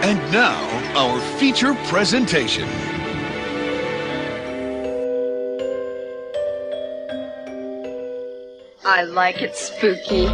And now, our feature presentation. I like it spooky.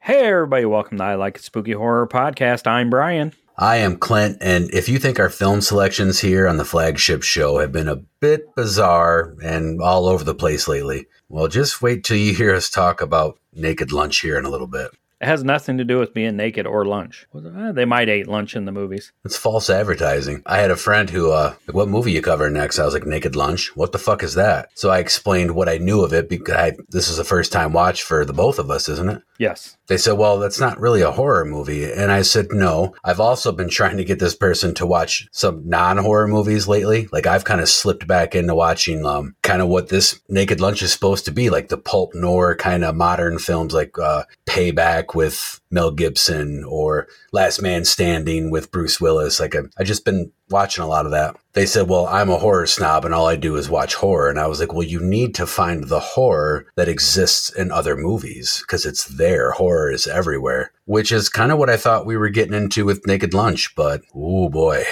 Hey, everybody, welcome to I Like It Spooky Horror Podcast. I'm Brian. I am Clint, and if you think our film selections here on the flagship show have been a bit bizarre and all over the place lately, well, just wait till you hear us talk about Naked Lunch here in a little bit. It has nothing to do with being naked or lunch. Uh, They might eat lunch in the movies. It's false advertising. I had a friend who, uh, like, what movie you cover next? I was like, Naked Lunch? What the fuck is that? So I explained what I knew of it because I, this is a first time watch for the both of us, isn't it? Yes. They said, well, that's not really a horror movie. And I said, no. I've also been trying to get this person to watch some non horror movies lately. Like I've kind of slipped back into watching um, kind of what this Naked Lunch is supposed to be, like the pulp noir kind of modern films like uh, Payback with Mel Gibson or Last Man Standing with Bruce Willis. Like I've, I've just been watching a lot of that. They said, well, I'm a horror snob and all I do is watch horror. And I was like, well, you need to find the horror that exists in other movies because it's there. Horror is everywhere, which is kind of what I thought we were getting into with Naked Lunch. But oh boy.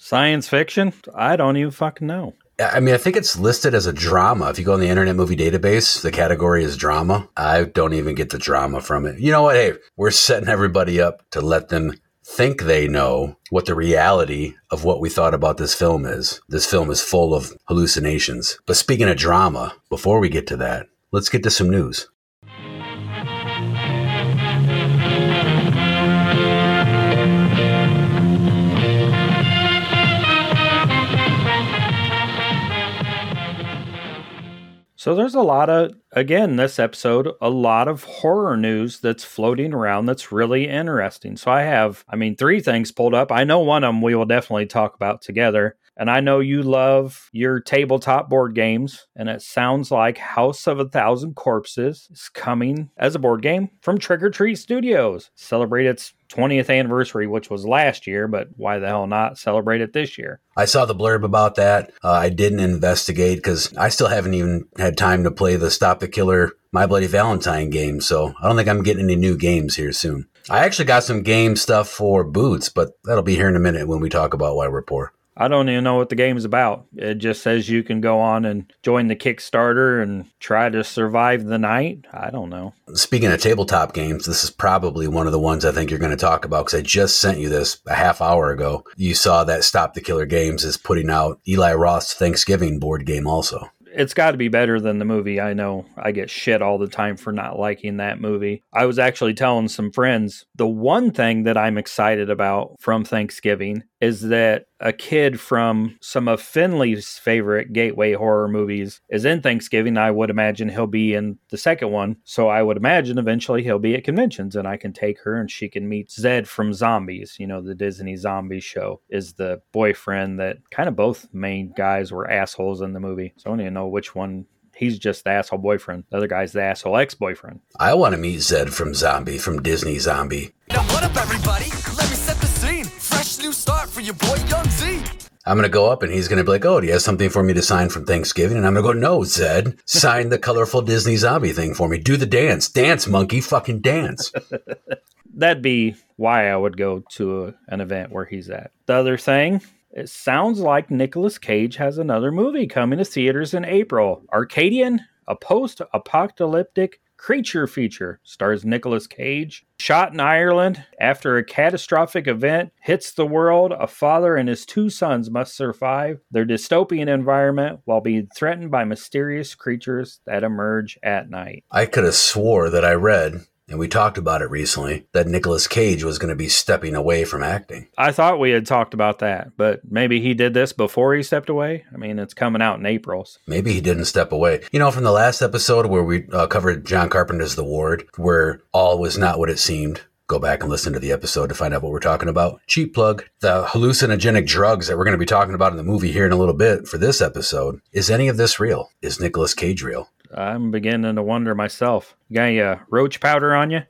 Science fiction? I don't even fucking know. I mean, I think it's listed as a drama. If you go on the Internet Movie Database, the category is drama. I don't even get the drama from it. You know what? Hey, we're setting everybody up to let them think they know what the reality of what we thought about this film is. This film is full of hallucinations. But speaking of drama, before we get to that, let's get to some news. So there's a lot of, again, this episode, a lot of horror news that's floating around that's really interesting. So I have, I mean, three things pulled up. I know one of them we will definitely talk about together. And I know you love your tabletop board games, and it sounds like House of a Thousand Corpses is coming as a board game from Trick or Treat Studios. Celebrate its 20th anniversary, which was last year, but why the hell not celebrate it this year? I saw the blurb about that. Uh, I didn't investigate because I still haven't even had time to play the Stop the Killer My Bloody Valentine game. So I don't think I'm getting any new games here soon. I actually got some game stuff for Boots, but that'll be here in a minute when we talk about why we're poor. I don't even know what the game's about. It just says you can go on and join the Kickstarter and try to survive the night. I don't know. Speaking of tabletop games, this is probably one of the ones I think you're going to talk about because I just sent you this a half hour ago. You saw that Stop the Killer Games is putting out Eli Roth's Thanksgiving board game also. It's got to be better than the movie. I know I get shit all the time for not liking that movie. I was actually telling some friends the one thing that I'm excited about from Thanksgiving is that a kid from some of Finley's favorite gateway horror movies is in Thanksgiving. I would imagine he'll be in the second one. So I would imagine eventually he'll be at conventions and I can take her and she can meet Zed from Zombies. You know, the Disney zombie show is the boyfriend that kind of both main guys were assholes in the movie. So I don't even know which one he's just the asshole boyfriend. The other guy's the asshole ex boyfriend. I want to meet Zed from Zombie, from Disney Zombie. Now what up, everybody? Let me set the scene. Fresh new start for your boy Young Z. I'm going to go up and he's going to be like, Oh, do you have something for me to sign from Thanksgiving? And I'm going to go, No, Zed, sign the colorful Disney zombie thing for me. Do the dance. Dance, monkey. Fucking dance. That'd be why I would go to a, an event where he's at. The other thing, it sounds like Nicolas Cage has another movie coming to theaters in April. Arcadian, a post apocalyptic creature feature, stars Nicolas Cage. Shot in Ireland after a catastrophic event hits the world, a father and his two sons must survive their dystopian environment while being threatened by mysterious creatures that emerge at night. I could have swore that I read, and we talked about it recently, that Nicolas Cage was going to be stepping away from acting. I thought we had talked about that, but maybe he did this before he stepped away. I mean, it's coming out in April. Maybe he didn't step away. You know, from the last episode where we uh, covered John Carpenter's The Ward, where all was not what it seemed. Go back and listen to the episode to find out what we're talking about. Cheap plug. The hallucinogenic drugs that we're going to be talking about in the movie here in a little bit for this episode. Is any of this real? Is Nicolas Cage real? I'm beginning to wonder myself. You got any uh, roach powder on you?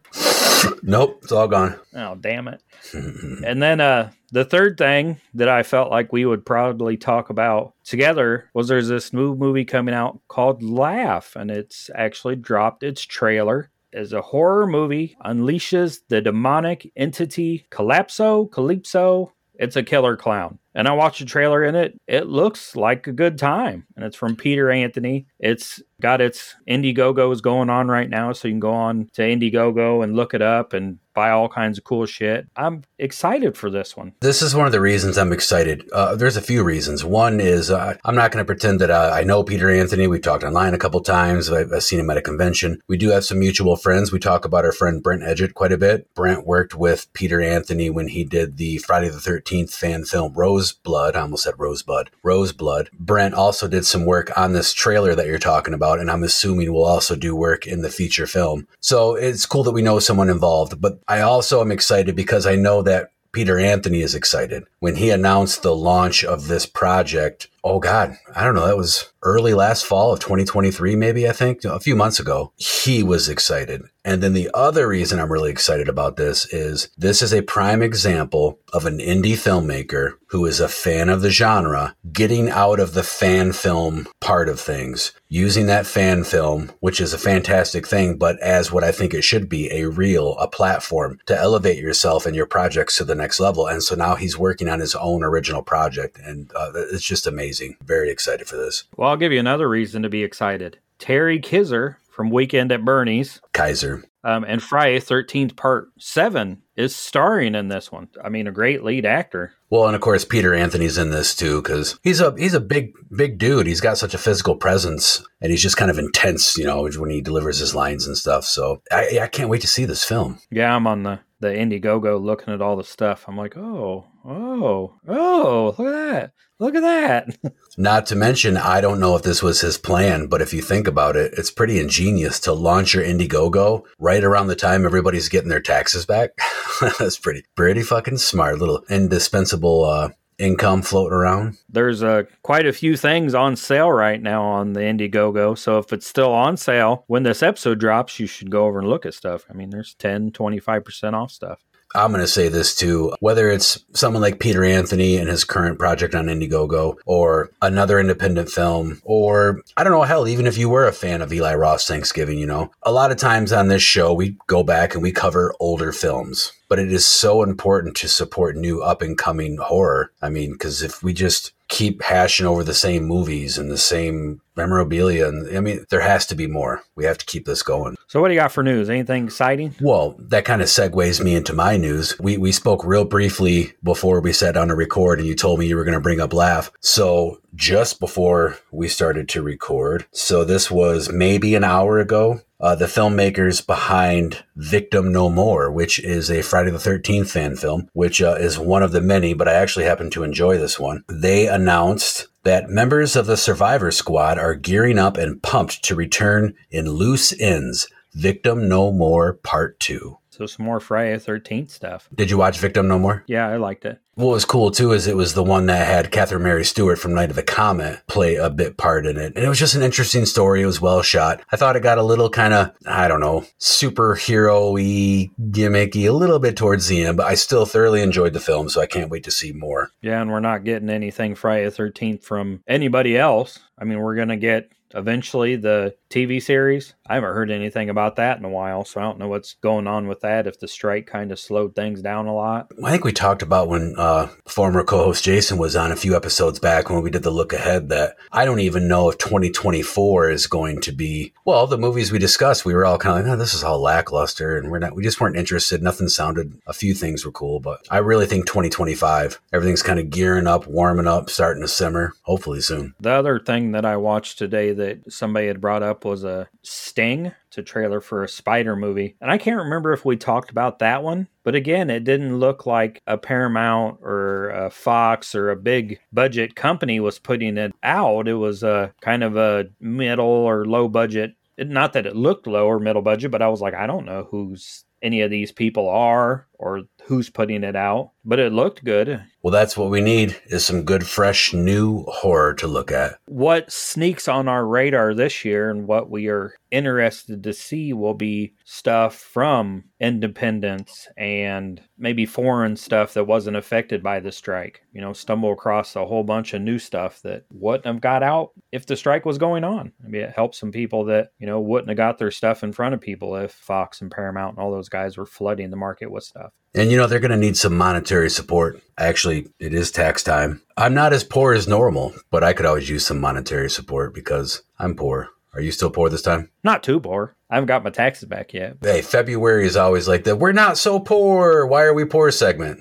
Nope, it's all gone. Oh, damn it. and then uh the third thing that I felt like we would probably talk about together was there's this new movie coming out called Laugh, and it's actually dropped its trailer. As a horror movie unleashes the demonic entity Calypso, Calypso. It's a killer clown. And I watched the trailer in it. It looks like a good time. And it's from Peter Anthony. It's got its Indiegogo's going on right now. So you can go on to Indiegogo and look it up and buy all kinds of cool shit. I'm excited for this one. This is one of the reasons I'm excited. Uh, there's a few reasons. One is uh, I'm not going to pretend that uh, I know Peter Anthony. We've talked online a couple times. I've, I've, seen him at a convention. We do have some mutual friends. We talk about our friend Brent Edgett quite a bit. Brent worked with Peter Anthony when he did the Friday the 13th fan film Roseblood. I almost said Rosebud. Roseblood. Brent also did some work on this trailer that you're talking and I'm assuming will also do work in the feature film. So it's cool that we know someone involved, but I also am excited because I know that Peter Anthony is excited. When he announced the launch of this project, oh God, I don't know, that was early last fall of 2023, maybe, I think, a few months ago. He was excited. And then the other reason I'm really excited about this is this is a prime example of an indie filmmaker who is a fan of the genre getting out of the fan film part of things, using that fan film, which is a fantastic thing, but as what I think it should be a real, a platform to elevate yourself and your projects to the next level. And so now he's working on his own original project. And uh, it's just amazing. Very excited for this. Well, I'll give you another reason to be excited. Terry Kizer from Weekend at Bernie's. Kaiser. Um, and Friday 13th Part 7 is starring in this one. I mean, a great lead actor. Well, and of course Peter Anthony's in this too because he's a he's a big big dude. He's got such a physical presence, and he's just kind of intense, you know, when he delivers his lines and stuff. So I, I can't wait to see this film. Yeah, I'm on the the Indiegogo looking at all the stuff. I'm like, oh, oh, oh, look at that. Look at that. Not to mention, I don't know if this was his plan, but if you think about it, it's pretty ingenious to launch your Indiegogo right around the time everybody's getting their taxes back. That's pretty, pretty fucking smart. Little indispensable uh, income floating around. There's uh, quite a few things on sale right now on the Indiegogo. So if it's still on sale when this episode drops, you should go over and look at stuff. I mean, there's 10, 25% off stuff. I'm going to say this too, whether it's someone like Peter Anthony and his current project on Indiegogo or another independent film, or I don't know, hell, even if you were a fan of Eli Roth Thanksgiving, you know, a lot of times on this show, we go back and we cover older films but it is so important to support new up and coming horror. I mean, because if we just keep hashing over the same movies and the same memorabilia, and I mean, there has to be more. We have to keep this going. So, what do you got for news? Anything exciting? Well, that kind of segues me into my news. We we spoke real briefly before we sat down to record, and you told me you were going to bring up Laugh. So, just before we started to record, so this was maybe an hour ago uh, the filmmakers behind Victim No More, which is a Friday the 13th fan film, which uh, is one of the many, but I actually happen to enjoy this one. They announced that members of the Survivor Squad are gearing up and pumped to return in Loose Ends Victim No More Part 2. So some more Friday the Thirteenth stuff. Did you watch Victim No More? Yeah, I liked it. What was cool too is it was the one that had Catherine Mary Stewart from Night of the Comet play a bit part in it, and it was just an interesting story. It was well shot. I thought it got a little kind of I don't know superhero-y, gimmicky, a little bit towards the end, but I still thoroughly enjoyed the film, so I can't wait to see more. Yeah, and we're not getting anything Friday the Thirteenth from anybody else. I mean, we're gonna get eventually the TV series. I haven't heard anything about that in a while, so I don't know what's going on with that. If the strike kind of slowed things down a lot. I think we talked about when uh, former co-host Jason was on a few episodes back when we did the look ahead that I don't even know if 2024 is going to be. Well, the movies we discussed, we were all kind of like, "Oh, this is all lackluster," and we're not. We just weren't interested. Nothing sounded. A few things were cool, but I really think 2025, everything's kind of gearing up, warming up, starting to simmer. Hopefully soon. The other thing that I watched today that somebody had brought up was a Sting. A trailer for a Spider movie. And I can't remember if we talked about that one, but again, it didn't look like a Paramount or a Fox or a big budget company was putting it out. It was a kind of a middle or low budget. Not that it looked low or middle budget, but I was like, I don't know who's any of these people are. Or who's putting it out, but it looked good. Well, that's what we need is some good, fresh, new horror to look at. What sneaks on our radar this year and what we are interested to see will be stuff from independents and maybe foreign stuff that wasn't affected by the strike. You know, stumble across a whole bunch of new stuff that wouldn't have got out if the strike was going on. I mean, it helps some people that, you know, wouldn't have got their stuff in front of people if Fox and Paramount and all those guys were flooding the market with stuff. And you know, they're going to need some monetary support. Actually, it is tax time. I'm not as poor as normal, but I could always use some monetary support because I'm poor. Are you still poor this time? Not too poor. I haven't got my taxes back yet. Hey, February is always like the we're not so poor. Why are we poor segment?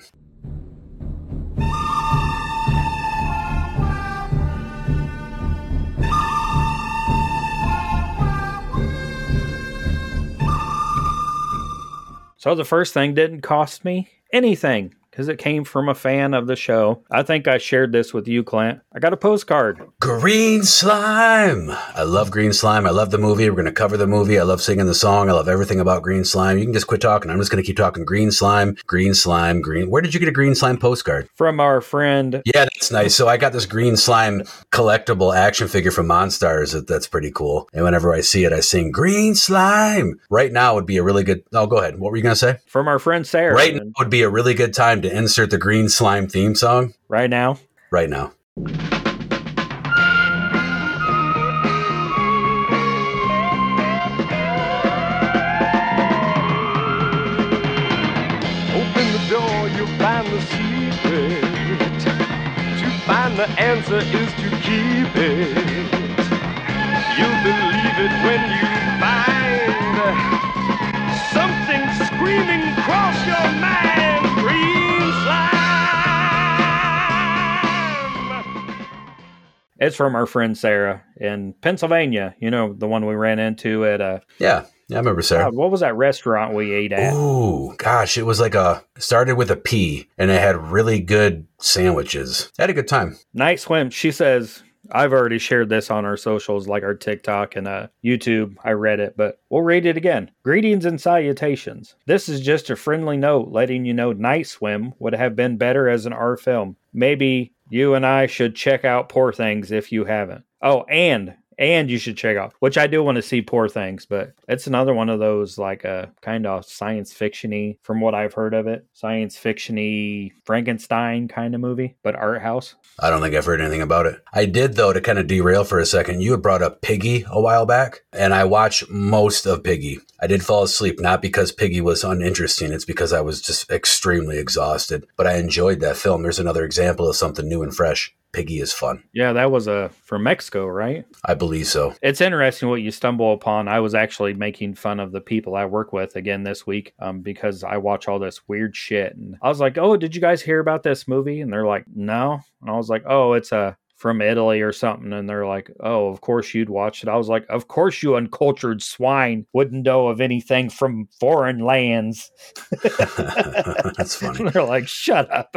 So the first thing didn't cost me anything because it came from a fan of the show. I think I shared this with you, Clint. I got a postcard. Green Slime. I love Green Slime. I love the movie. We're going to cover the movie. I love singing the song. I love everything about Green Slime. You can just quit talking. I'm just going to keep talking Green Slime, Green Slime, Green. Where did you get a Green Slime postcard? From our friend. Yeah, that's nice. So I got this Green Slime collectible action figure from Monstars. That, that's pretty cool. And whenever I see it, I sing Green Slime. Right now would be a really good. Oh, go ahead. What were you going to say? From our friend Sarah. Right now would be a really good time to insert the Green Slime theme song. Right now. Right now. Open the door, you'll find the secret. To find the answer is to keep it. You'll believe it when you find something screaming across your mind. It's from our friend Sarah in Pennsylvania. You know, the one we ran into at uh Yeah. Yeah, I remember Sarah. God, what was that restaurant we ate at? Oh gosh, it was like a started with a P and it had really good sandwiches. I had a good time. Night swim. She says, I've already shared this on our socials, like our TikTok and uh, YouTube. I read it, but we'll read it again. Greetings and salutations. This is just a friendly note letting you know Night Swim would have been better as an R film. Maybe you and I should check out Poor Things if you haven't. Oh, and and you should check out which i do want to see poor things but it's another one of those like uh, a kind of science fictiony from what i've heard of it science fictiony frankenstein kind of movie but art house I don't think I've heard anything about it. I did though to kind of derail for a second. You had brought up Piggy a while back, and I watched most of Piggy. I did fall asleep not because Piggy was uninteresting, it's because I was just extremely exhausted. But I enjoyed that film. There's another example of something new and fresh. Piggy is fun. yeah that was a from mexico right I believe so. It's interesting what you stumble upon. I was actually making fun of the people I work with again this week um, because I watch all this weird shit. And I was like, oh, did you guys hear about this movie? And they're like, no. And I was like, oh, it's a. From Italy or something, and they're like, "Oh, of course you'd watch it." I was like, "Of course you uncultured swine wouldn't know of anything from foreign lands." That's funny. they're like, "Shut up."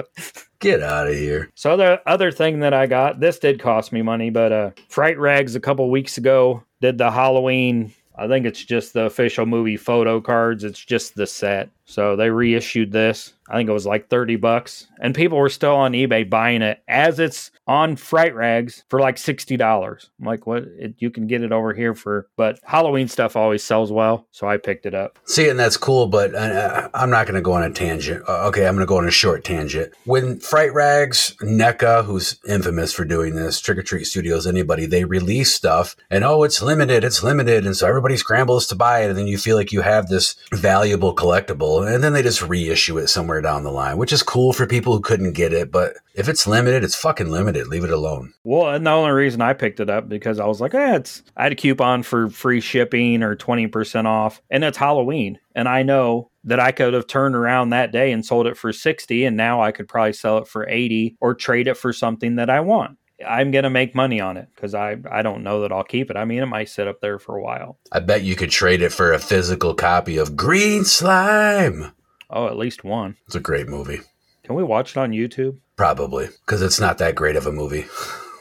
Get out of here. So the other thing that I got, this did cost me money, but uh Fright Rags a couple weeks ago did the Halloween. I think it's just the official movie photo cards. It's just the set. So they reissued this. I think it was like 30 bucks. And people were still on eBay buying it as it's on Fright Rags for like $60. I'm like, what? It, you can get it over here for, but Halloween stuff always sells well. So I picked it up. See, and that's cool, but uh, I'm not going to go on a tangent. Uh, okay, I'm going to go on a short tangent. When Fright Rags, NECA, who's infamous for doing this, Trick or Treat Studios, anybody, they release stuff and oh, it's limited, it's limited. And so everybody scrambles to buy it. And then you feel like you have this valuable collectible. And then they just reissue it somewhere down the line, which is cool for people who couldn't get it. But if it's limited, it's fucking limited. Leave it alone. Well, and the only reason I picked it up because I was like, eh, it's I had a coupon for free shipping or 20% off, and it's Halloween. And I know that I could have turned around that day and sold it for 60, and now I could probably sell it for 80 or trade it for something that I want. I'm gonna make money on it because I I don't know that I'll keep it. I mean, it might sit up there for a while. I bet you could trade it for a physical copy of Green Slime. Oh, at least one. It's a great movie. Can we watch it on YouTube? Probably because it's not that great of a movie.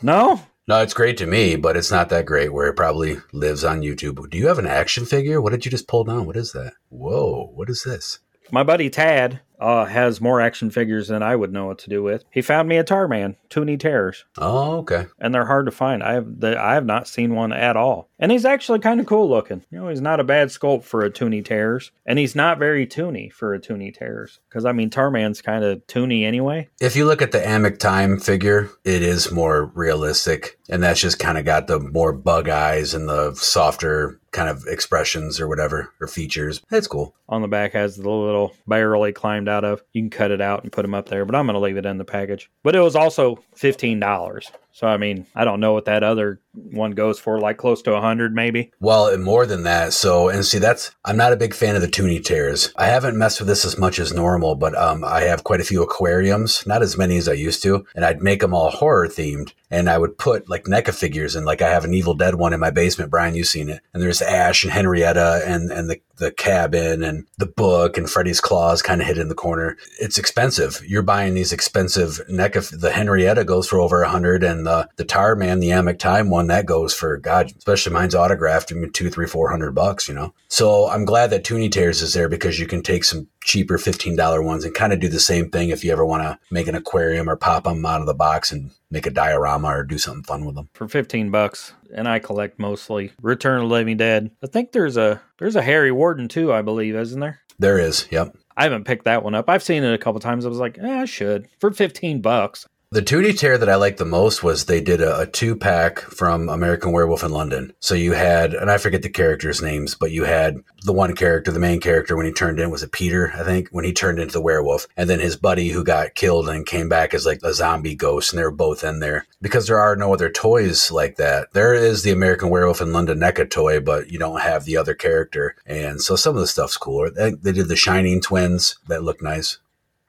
No. No, it's great to me, but it's not that great where it probably lives on YouTube. Do you have an action figure? What did you just pull down? What is that? Whoa, what is this? My buddy Tad, uh, has more action figures than I would know what to do with. He found me a Tarman, Toony Terrors, Oh, okay. and they're hard to find. I have the, I have not seen one at all, and he's actually kind of cool looking. You know, he's not a bad sculpt for a Toony Terrors, and he's not very toony for a Toony Terrors because I mean Tarman's kind of toony anyway. If you look at the Amok Time figure, it is more realistic, and that's just kind of got the more bug eyes and the softer kind of expressions or whatever or features. That's cool. On the back has the little barrel he climbed out of. You can cut it out and put him up there, but I'm going to leave it in the package. But it was also fifteen dollars. So I mean, I don't know what that other one goes for, like close to hundred maybe. Well, more than that. So, and see, that's I'm not a big fan of the Toony Terrors. I haven't messed with this as much as normal, but um, I have quite a few aquariums, not as many as I used to, and I'd make them all horror themed, and I would put like NECA figures, and like I have an Evil Dead one in my basement. Brian, you've seen it, and there's Ash and Henrietta, and and the the cabin and the book and Freddy's claws kind of hid in the corner. It's expensive. You're buying these expensive NECA The Henrietta goes for over a hundred, and the the Tar Man, the Amok Time one, that goes for God, especially mine's autographed, mean, two, three, four hundred bucks. You know, so I'm glad that Toony Terrors is there because you can take some cheaper fifteen dollar ones and kind of do the same thing if you ever want to make an aquarium or pop them out of the box and make a diorama or do something fun with them. for 15 bucks and i collect mostly. Return of the living dead. I think there's a there's a harry warden too i believe isn't there? There is, yep. i haven't picked that one up. I've seen it a couple times. I was like eh, i should. For 15 bucks The 2D tear that I liked the most was they did a, a two pack from American Werewolf in London. So you had, and I forget the characters' names, but you had the one character, the main character, when he turned in, was it Peter, I think, when he turned into the werewolf. And then his buddy who got killed and came back as like a zombie ghost, and they were both in there. Because there are no other toys like that. There is the American Werewolf in London NECA toy, but you don't have the other character. And so some of the stuff's cooler. They, they did the Shining Twins that look nice.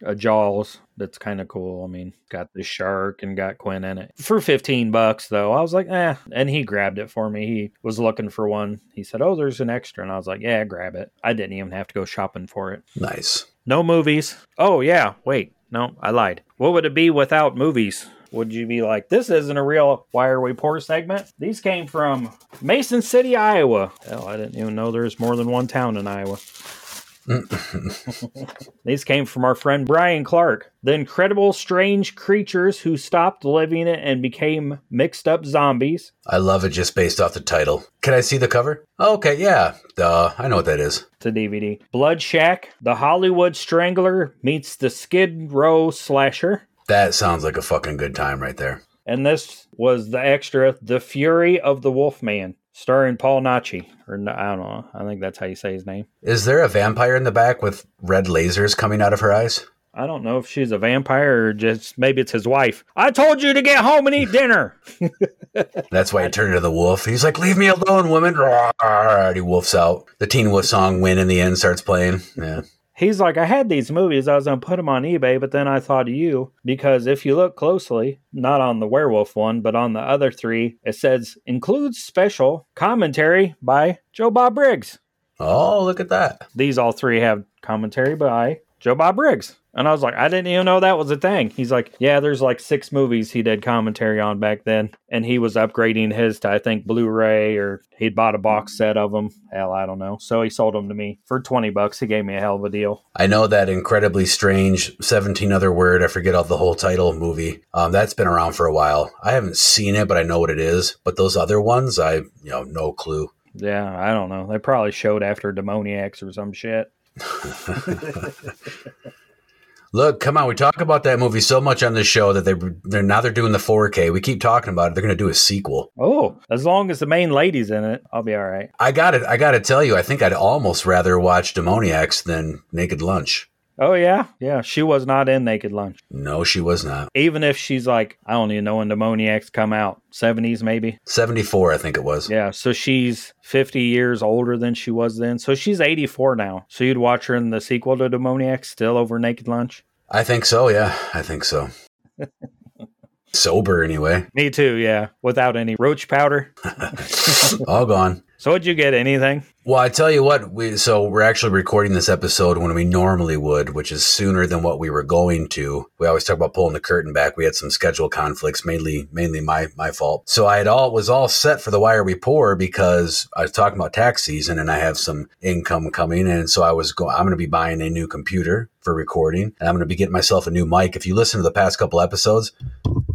a jaws that's kind of cool i mean got the shark and got quint in it for 15 bucks though i was like eh and he grabbed it for me he was looking for one he said oh there's an extra and i was like yeah grab it i didn't even have to go shopping for it Nice. No movies. Oh, yeah. Wait. No, I lied. What would it be without movies? Would you be like, this isn't a real Why Are We Poor segment? These came from Mason City, Iowa. Hell, I didn't even know there's more than one town in Iowa. These came from our friend Brian Clark. The incredible, strange creatures who stopped living it and became mixed up zombies. I love it just based off the title. Can I see the cover? Oh, okay, yeah. Duh, I know what that is. It's a DVD. Blood Shack, The Hollywood Strangler meets the Skid Row Slasher. That sounds like a fucking good time right there. And this was the extra, The Fury of the Wolfman, starring Paul Naschy. Or I don't know. I think that's how you say his name. Is there a vampire in the back with red lasers coming out of her eyes? I don't know if she's a vampire or just maybe it's his wife. I told you to get home and eat dinner. That's why he turned into the wolf. He's like, "Leave me alone, woman!" And he wolfs out. The Teen Wolf song "Win" in the end starts playing. Yeah, He's like, I had these movies. I was going to put them on eBay, but then I thought of you because if you look closely, not on the werewolf one, but on the other three, it says includes special commentary by Joe Bob Briggs. Oh, look at that. these all three have commentary by Joe Bob Briggs. And I was like, I didn't even know that was a thing. He's like, yeah, there's like six movies he did commentary on back then. And he was upgrading his to, I think, Blu ray or he'd bought a box set of them. Hell, I don't know. So he sold them to me for 20 bucks. He gave me a hell of a deal. I know that incredibly strange 17 other word. I forget all the whole title movie. Um, that's been around for a while. I haven't seen it, but I know what it is. But those other ones, I, you know, no clue. Yeah, I don't know. They probably showed after Demoniacs or some shit. Look, come on, we talk about that movie so much on this show that they they're now they're doing the 4K. We keep talking about it. They're going to do a sequel. Oh, as long as the main lady's in it, I'll be all right. I got it. I got to tell you, I think I'd almost rather watch Demoniacs than Naked Lunch. Oh, yeah. Yeah. She was not in Naked Lunch. No, she was not. Even if she's like, I don't even know when Demoniacs come out, 70s maybe. 74, I think it was. Yeah, so she's 50 years older than she was then. So she's 84 now. So you'd watch her in the sequel to Demoniacs still over Naked Lunch? I think so. Yeah, I think so. Sober anyway. Me too, yeah. Without any roach powder. All gone. So would you get anything? Well, I tell you what, we so we're actually recording this episode when we normally would, which is sooner than what we were going to. We always talk about pulling the curtain back. We had some schedule conflicts, mainly mainly my my fault. So I had all was all set for the wire we poor because I was talking about tax season and I have some income coming, and so I was going. I'm going to be buying a new computer for recording, and I'm going to be getting myself a new mic. If you listen to the past couple episodes,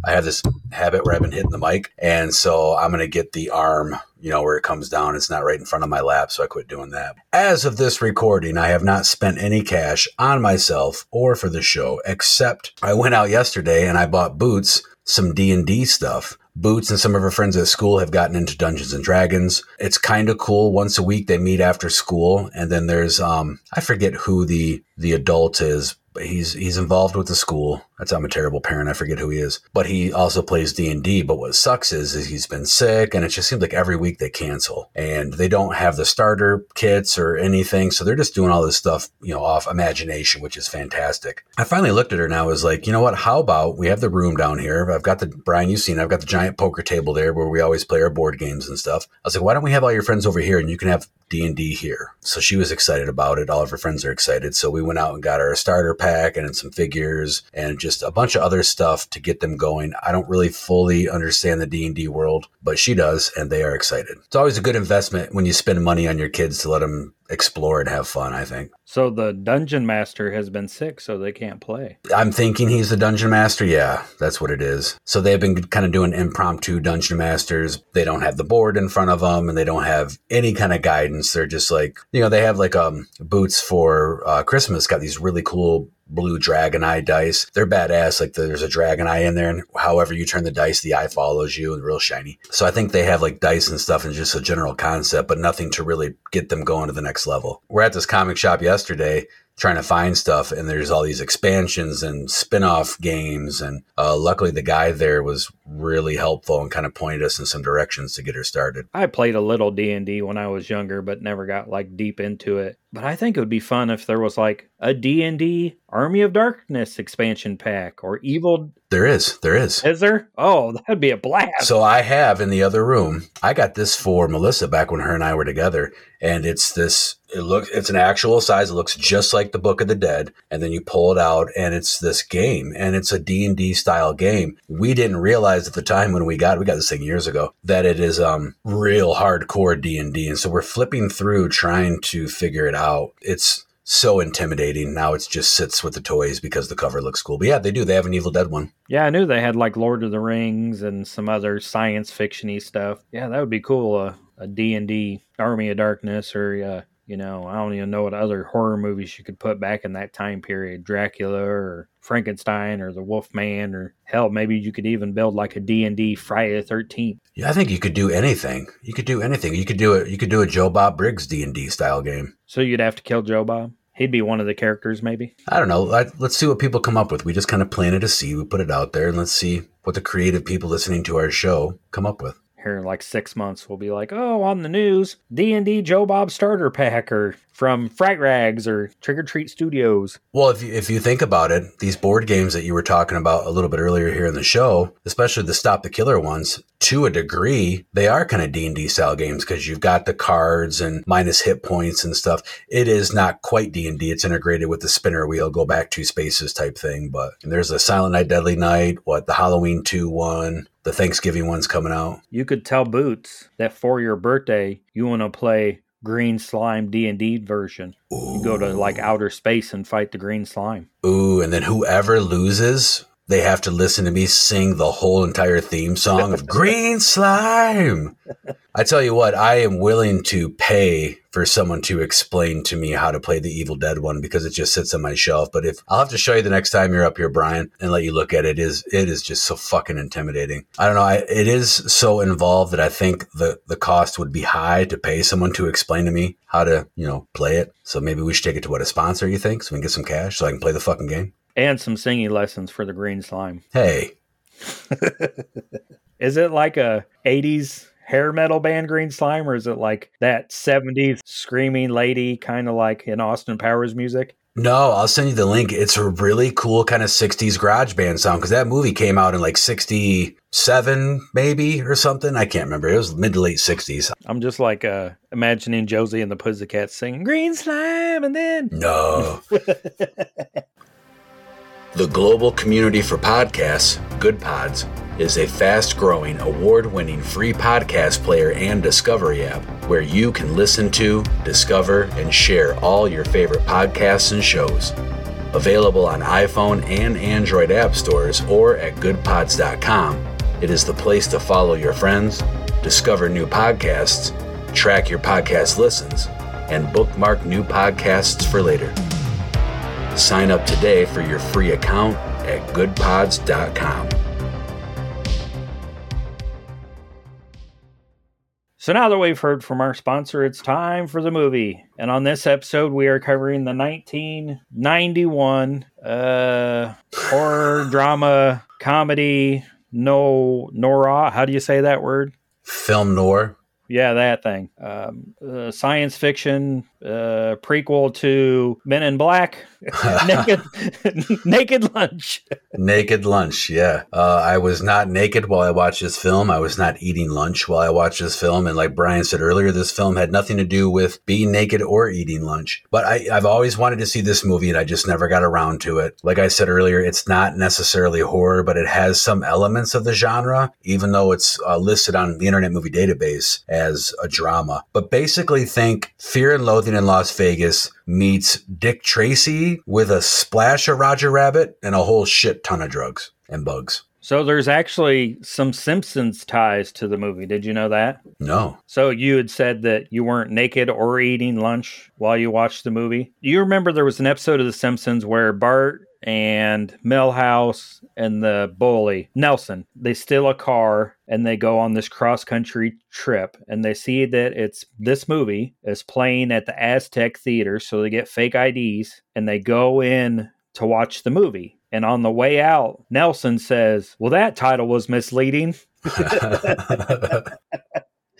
I have this habit where I've been hitting the mic, and so I'm to get the arm, you know, where it comes down. It's not right in front of my lap, so I quit doing that. As of this recording, I have not spent any cash on myself or for the show, except I went out yesterday and I bought boots, some D and D stuff. Boots and some of her friends at school have gotten into Dungeons and Dragons. It's kind of cool. Once a week they meet after school, and then there's um I forget who the the adult is, but he's he's involved with the school. That's I'm a terrible parent. I forget who he is, but he also plays D and D. But what sucks is, is he's been sick, and it just seems like every week they cancel, and they don't have the starter kits or anything, so they're just doing all this stuff, you know, off imagination, which is fantastic. I finally looked at her and I was like, you know what? How about we have the room down here? I've got the Brian, you've seen, I've got the giant poker table there where we always play our board games and stuff. I was like, why don't we have all your friends over here and you can have D and D here? So she was excited about it. All of her friends are excited. So we went out and got a starter pack and some figures and just a bunch of other stuff to get them going. I don't really fully understand the D and D world, but she does, and they are excited. It's always a good investment when you spend money on your kids to let them explore and have fun. I think. So the dungeon master has been sick, so they can't play. I'm thinking he's the dungeon master. Yeah, that's what it is. So they've been kind of doing impromptu dungeon masters. They don't have the board in front of them, and they don't have any kind of guidance. They're just like, you know, they have like um boots for uh, Christmas. Got these really cool blue dragon eye dice. They're badass. Like there's a dragon eye in there, and however you turn the dice, the eye follows you and real shiny. So I think they have like dice and stuff and just a general concept, but nothing to really get them going to the next level. We're at this comic shop yesterday trying to find stuff and there's all these expansions and spin-off games and uh, luckily the guy there was really helpful and kind of pointed us in some directions to get her started I played a little D and D when I was younger, but never got like deep into it. But I think it would be fun if there was like a D and D Army of Darkness expansion pack or Evil. there is there is Is there? Oh, that'd be a blast. So I have in the other room. I got this for Melissa back when her and I were together, and it's this. It looks. It's an actual size. It looks just like the Book of the Dead, and then you pull it out, and it's this game, and it's a D and D style game. We didn't realize at the time when we got we got this thing years ago that it is um real hardcore D and D, and so we're flipping through trying to figure it out. It's so intimidating. Now it just sits with the toys because the cover looks cool. But yeah, they do. They have an Evil Dead one. yeah, I knew they had like Lord of the Rings and some other science fictiony stuff. Yeah, that would be cool. Uh, a D and D Army of Darkness, or uh, you know, I don't even know what other horror movies you could put back in that time period. Dracula or Frankenstein or the Wolfman or hell, maybe you could even build like a D and D Friday the Thirteenth. Yeah, I think you could do anything. You could do anything. You could do it. You could do a Joe Bob Briggs D and D style game. So you'd have to kill Joe Bob. He'd be one of the characters, maybe. I don't know. Let- Let's see what people come up with. We just kind of planted a seed. We put it out there, and let's see what the creative people listening to our show come up with. Here in like six months, we'll be like, oh, on the news, D and D Joe Bob starter pack, or from Fright Rags or Trick or Treat Studios. Well, if you, if you think about it, these board games that you were talking about a little bit earlier here in the show, especially the Stop the Killer ones, to a degree, they are kind of D and D style games because you've got the cards and minus hit points and stuff. It is not quite D and D. It's integrated with the spinner wheel, go back two spaces type thing. But there's a Silent Night, Deadly Night, what the Halloween two one, the Thanksgiving one's coming out. You could tell Boots that for your birthday, you want to play Green Slime D and D version. You go to like outer space and fight the Green Slime. Ooh, and then whoever loses, they have to listen to me sing the whole entire theme song of Green Slime. I tell you what, I am willing to pay for someone to explain to me how to play the Evil Dead one because it just sits on my shelf. But if I'll have to show you the next time you're up here, Brian, and let you look at it, it is it is just so fucking intimidating. I don't know. I, it is so involved that I think the the cost would be high to pay someone to explain to me how to you know play it. So maybe we should take it to what a sponsor you think, so we can get some cash so I can play the fucking game. And some singing lessons for the Green Slime. Hey, Is it like a 80s hair metal band Green Slime or is it like that 70s screaming lady kind of like in Austin Powers music? No, I'll send you the link. It's a really cool kind of 60s garage band sound because that movie came out in like 67, maybe, or something. I can't remember. It was mid to late 60s. I'm just like uh, imagining Josie and the Pussycats singing Green Slime and then. No. the global community for podcasts, Goodpods, is a fast growing, award winning free podcast player and discovery app where you can listen to, discover, and share all your favorite podcasts and shows. Available on iPhone and Android app stores or at goodpods.com, it is the place to follow your friends, discover new podcasts, track your podcast listens, and bookmark new podcasts for later. Sign up today for your free account at goodpods.com. So now that we've heard from our sponsor, it's time for the movie. And on this episode, we are covering the 1991 uh, horror drama comedy. No, Nora. How do you say that word? Film noir. Yeah, that thing. Um, uh, science fiction uh, prequel to Men in Black. naked, naked lunch. Naked lunch. Yeah, uh, I was not naked while I watched this film. I was not eating lunch while I watched this film. And like Brian said earlier, this film had nothing to do with being naked or eating lunch. But I, I've always wanted to see this movie, and I just never got around to it. Like I said earlier, it's not necessarily horror, but it has some elements of the genre, even though it's uh, listed on the Internet Movie Database as a drama. But basically, think Fear and Loathing in Las Vegas meets Dick Tracy with a splash of Roger Rabbit and a whole shit ton of drugs and bugs. So there's actually some Simpsons ties to the movie. Did you know that? No. So you had said that you weren't naked or eating lunch while you watched the movie. You remember there was an episode of The Simpsons where Bart and Milhouse and the bully Nelson. They steal a car and they go on this cross country trip and they see that it's this movie is playing at the Aztec Theater so they get fake IDs and they go in to watch the movie. And on the way out Nelson says well that title was misleading.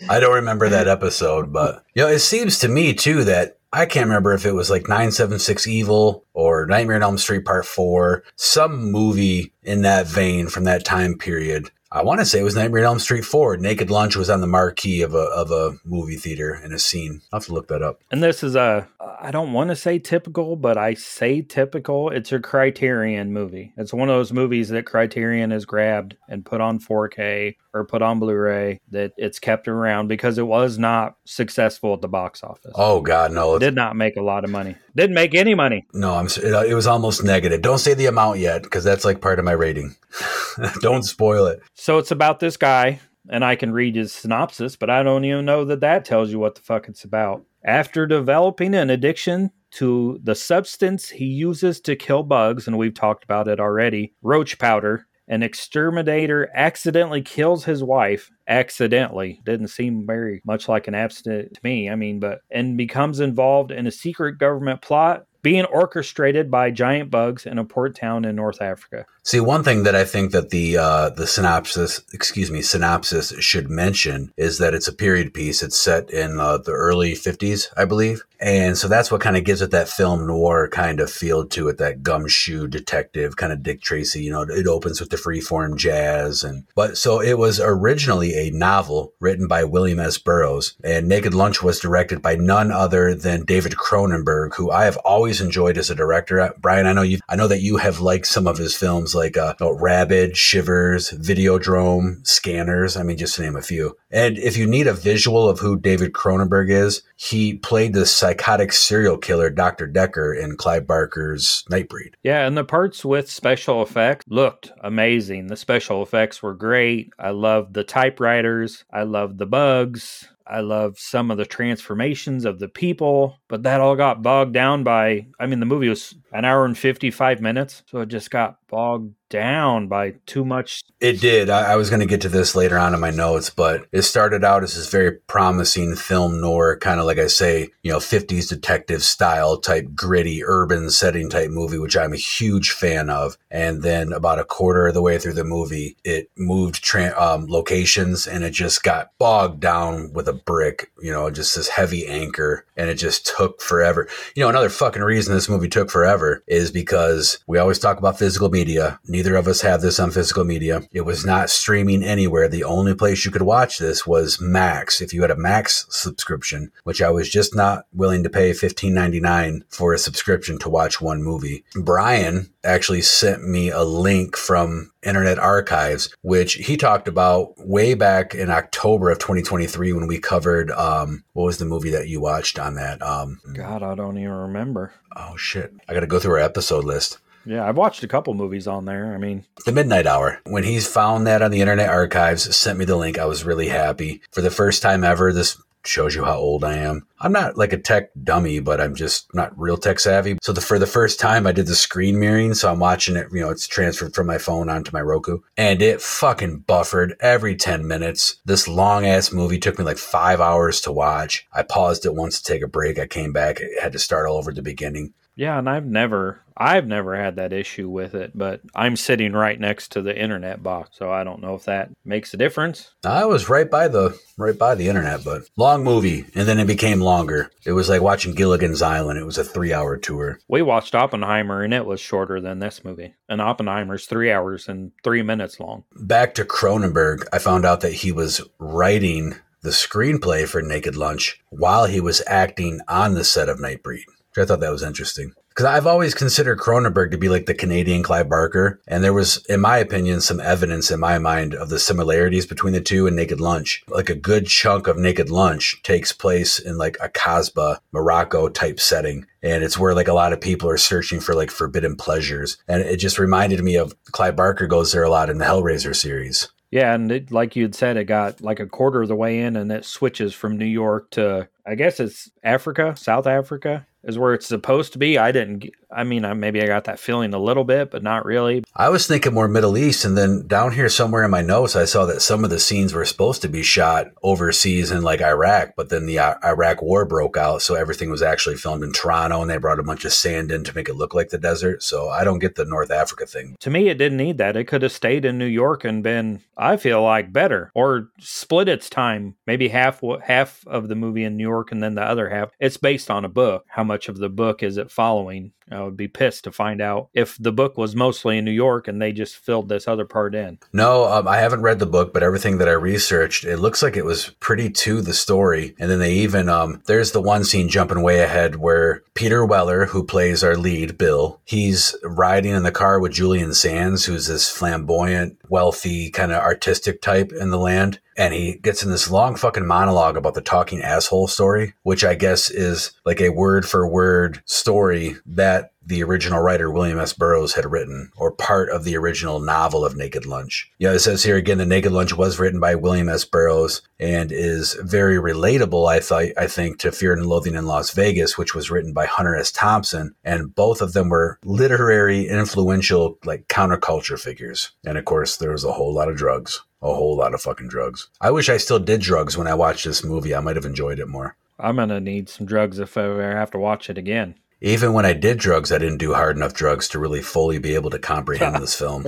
I don't remember that episode, but you know, it seems to me too that I can't remember if it was like 976 Evil or Nightmare on Elm Street Part 4, some movie in that vein from that time period. I want to say it was Nightmare on Elm Street 4. Naked Lunch was on the marquee of a, of a movie theater in a scene. I'll have to look that up. and this is a I don't want to say typical but I say typical it's a Criterion movie it's one of those movies that Criterion has grabbed and put on 4K or put on Blu-ray that it's kept around because it was not successful at the box office Oh, God, no. It's, did not make a lot of money didn't make any money no, I'm, it, uh, it was almost negative. Don't say the amount yet because that's like part of my rating. don't spoil it. so it's about this guy and I can read his synopsis but I don't even know that that tells you what the fuck it's about after developing an addiction to the substance he uses to kill bugs, and we've talked about it already roach powder. An exterminator accidentally kills his wife. Accidentally. Didn't seem very much like an accident to me. I mean, but, and becomes involved in a secret government plot being orchestrated by giant bugs in a port town in North Africa. See, one thing that I think that the uh, the synopsis, excuse me, synopsis should mention is that it's a period piece. It's set in uh, the early '50s, I believe, and so that's what kind of gives it that film noir kind of feel to it. That gumshoe detective kind of Dick Tracy. You know, it opens with the freeform jazz, and but so it was originally a novel written by William S. Burroughs, and Naked Lunch was directed by none other than David Cronenberg, who I have always enjoyed as a director. Brian, I know you, I know that you have liked some of his films like uh, Rabid, Shivers, Videodrome, Scanners. I mean, just to name a few. And if you need a visual of who David Cronenberg is, he played the psychotic serial killer Dr. Decker in Clive Barker's Nightbreed. Yeah, and the parts with special effects looked amazing. The special effects were great. I loved the typewriters. I loved the bugs. I loved some of the transformations of the people, but that all got bogged down by, I mean, the movie was an hour and 55 minutes, so it just got bogged down by too much. It did. I, I was going to get to this later on in my notes, but it started out as this very promising film noir, kind of like I say, you know, 50s detective style type gritty urban setting type movie, which I'm a huge fan of. And then about a quarter of the way through the movie, it moved tra- um, locations and it just got bogged down with a brick, you know, just this heavy anchor, and it just took forever. You know, another fucking reason this movie took forever is because we always talk about physical media. Neither of us have this on physical media. It was not streaming anywhere. The only place you could watch this was Max. If you had a Max subscription, which I was just not willing to pay $15.99 for a subscription to watch one movie. Brian actually sent me a link from Internet Archives, which he talked about way back in October of 2023 when we covered um, what was the movie that you watched on that? Um, God, I don't even remember. oh shit, I got to go through our episode list. Yeah, I've watched a couple movies on there. I mean, The Midnight Hour. When he's found that on the Internet Archives, sent me the link. I was really happy. For the first time ever, this shows you how old I am. I'm not like a tech dummy, but I'm just not real tech savvy. So the, for the first time, I did the screen mirroring. So I'm watching it, you know, it's transferred from my phone onto my Roku and it fucking buffered every 10 minutes. This long ass movie took me like five hours to watch. I paused it once to take a break. I came back, I had to start all over at the beginning. Yeah, and I've never, I've never had that issue with it, but I'm sitting right next to the internet box, so I don't know if that makes a difference. I was right by the right by the internet, but long movie, and then it became longer. It was like watching Gilligan's Island. It was a three hour tour. We watched Oppenheimer, and it was shorter than this movie. And Oppenheimer's three hours and three minutes long. Back to Cronenberg, I found out that he was writing the screenplay for Naked Lunch while he was acting on the set of Nightbreed. Which I thought that was interesting. Because I've always considered Cronenberg to be like the Canadian Clive Barker, and there was, in my opinion, some evidence in my mind of the similarities between the two in Naked Lunch. Like a good chunk of Naked Lunch takes place in like a Casbah, Morocco type setting, and it's where like a lot of people are searching for like forbidden pleasures. And it just reminded me of Clive Barker goes there a lot in the Hellraiser series. Yeah, and it, like you'd said, it got like a quarter of the way in, and it switches from New York to, I guess it's Africa, South Africa is where it's supposed to be. I didn't, I mean, I, maybe I got that feeling a little bit, but not really. I was thinking more Middle East, and then down here somewhere in my notes, I saw that some of the scenes were supposed to be shot overseas in like Iraq, but then the I- Iraq War broke out, so everything was actually filmed in Toronto, and they brought a bunch of sand in to make it look like the desert. So I don't get the North Africa thing. To me, it didn't need that. It could have stayed in New York and been, I feel like, better, or split its time. Maybe half half of the movie in New York, and then the other half. It's based on a book. How much of the book is it following? I would be pissed to find out if the book was mostly in New York and they just filled this other part in. No, um, I haven't read the book, but everything that I researched, it looks like it was pretty to the story. And then they even, um, there's the one scene jumping way ahead where Peter Weller, who plays our lead, Bill, he's riding in the car with Julian Sands, who's this flamboyant, wealthy, kind of artistic type in the land. And he gets in this long fucking monologue about the talking asshole story, which I guess is like a word for word story that the original writer William S. Burroughs had written, or part of the original novel of Naked Lunch. Yeah, it says here again, the Naked Lunch was written by William S. Burroughs and is very relatable. I thought, I think, to Fear and Loathing in Las Vegas, which was written by Hunter S. Thompson, and both of them were literary, influential, like counterculture figures. And of course, there was a whole lot of drugs, a whole lot of fucking drugs. I wish I still did drugs when I watched this movie. I might have enjoyed it more. I'm gonna need some drugs if I ever have to watch it again. Even when I did drugs, I didn't do hard enough drugs to really fully be able to comprehend this film.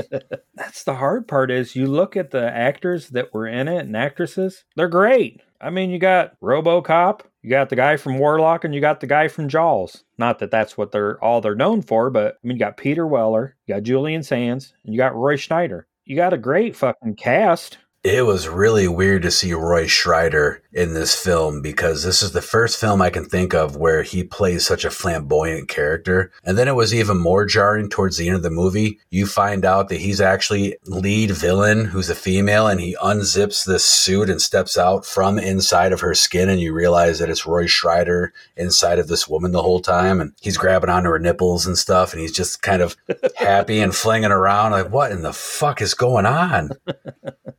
That's the hard part is you look at the actors that were in it and actresses, they're great. I mean, you got RoboCop, you got the guy from Warlock, and you got the guy from Jaws. Not that that's what they're all they're known for, but I mean, you got Peter Weller, you got Julian Sands, and you got Roy Scheider. You got a great fucking cast. It was really weird to see Roy Scheider in this film because this is the first film I can think of where he plays such a flamboyant character. And then it was even more jarring towards the end of the movie. You find out that he's actually lead villain who's a female and he unzips this suit and steps out from inside of her skin and you realize that it's Roy Scheider inside of this woman the whole time and he's grabbing onto her nipples and stuff and he's just kind of happy and flinging around like what in the fuck is going on?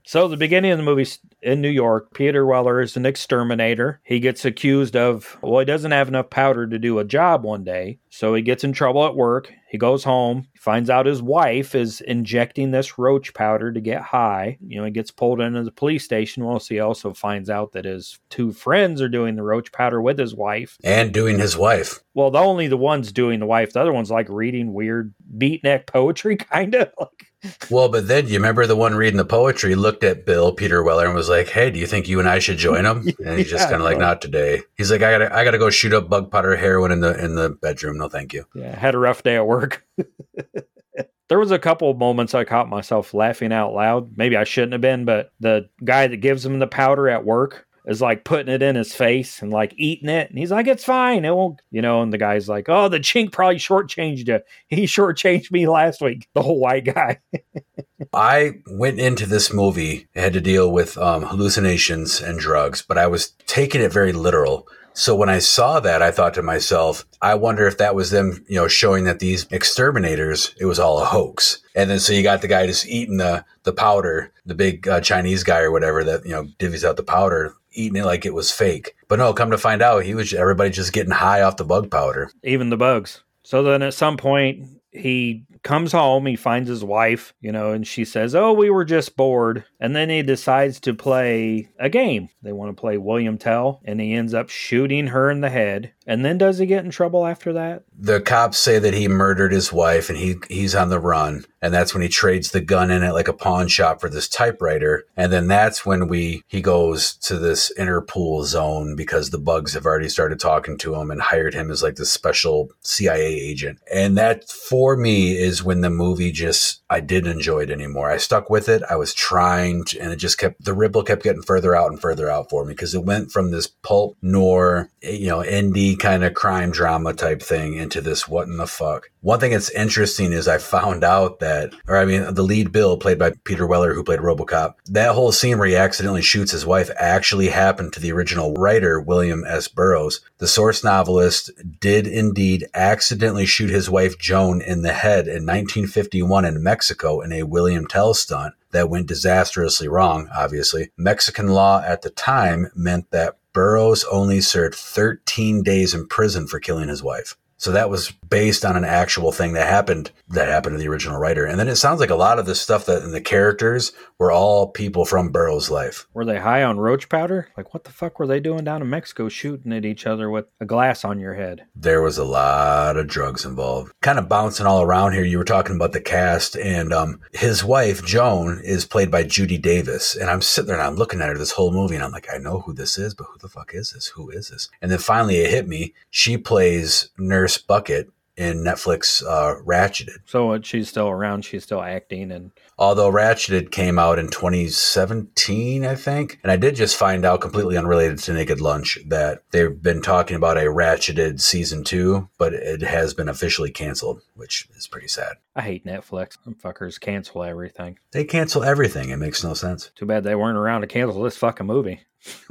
So the beginning of the movie in New York, Peter Weller is an exterminator. He gets accused of well, he doesn't have enough powder to do a job one day, so he gets in trouble at work. He goes home, finds out his wife is injecting this roach powder to get high. You know, he gets pulled into the police station. Well, so he also finds out that his two friends are doing the roach powder with his wife. And doing his wife. Well, the only the ones doing the wife, the other one's like reading weird beatnik poetry, kind of like Well, but then you remember the one reading the poetry looked at Bill Peter Weller and was like, "Hey, do you think you and I should join him?" And he's just Yeah, kind of like, "Not today." He's like, "I gotta, I gotta go shoot up bug powder heroin in the in the bedroom. No, thank you." Yeah, had a rough day at work. there was a couple of moments I caught myself laughing out loud. Maybe I shouldn't have been, but the guy that gives him the powder at work is like putting it in his face and like eating it. And he's like, it's fine. It won't, you know, and the guy's like, oh, the chink probably shortchanged you. He shortchanged me last week. The whole white guy. I went into this movie had to deal with um, hallucinations and drugs, but I was taking it very literal. So when I saw that, I thought to myself, I wonder if that was them, you know, showing that these exterminators, it was all a hoax. And then so you got the guy just eating the the powder, the big uh, Chinese guy or whatever that you know divvies out the powder, eating it like it was fake. But no, come to find out, he was everybody just getting high off the bug powder. even the bugs. So then at some point, he comes home, he finds his wife, you know, and she says, Oh, we were just bored. And then he decides to play a game. They want to play William Tell, and he ends up shooting her in the head. And then does he get in trouble after that? the cops say that he murdered his wife and he he's on the run. And that's when he trades the gun in at like a pawn shop for this typewriter. And then that's when we he goes to this interpol zone because the bugs have already started talking to him and hired him as like this special CIA agent. And that for me is when the movie just I didn't enjoy it anymore. I stuck with it. I was trying to, and it just kept the ripple kept getting further out and further out for me because it went from this pulp noir you know indie kind of crime drama type thing into this what in the fuck one thing that's interesting is I found out that, or I mean, the lead Bill, played by Peter Weller, who played Robocop, that whole scene where he accidentally shoots his wife actually happened to the original writer, William S. Burroughs. The source novelist did indeed accidentally shoot his wife, Joan, in the head in 1951 in Mexico in a William Tell stunt that went disastrously wrong, obviously. Mexican law at the time meant that Burroughs only served 13 days in prison for killing his wife. So that was based on an actual thing that happened that happened to the original writer. And then it sounds like a lot of the stuff that in the characters were all people from Burroughs' life. Were they high on roach powder? Like, what the fuck were they doing down in Mexico shooting at each other with a glass on your head? There was a lot of drugs involved. Kind of bouncing all around here. You were talking about the cast, and um, his wife Joan is played by Judy Davis. And I'm sitting there and I'm looking at her this whole movie, and I'm like, I know who this is, but who the fuck is this? Who is this? And then finally it hit me. She plays Nurse Bucket in Netflix uh, Ratched. So she's still around, she's still acting, and Although Ratched came out in 2017, I think. And I did just find out, completely unrelated to Naked Lunch, that they've been talking about a Ratched season two, but it has been officially canceled, which is pretty sad. I hate Netflix. Them fuckers cancel everything. They cancel everything. It makes no sense. Too bad they weren't around to cancel this fucking movie.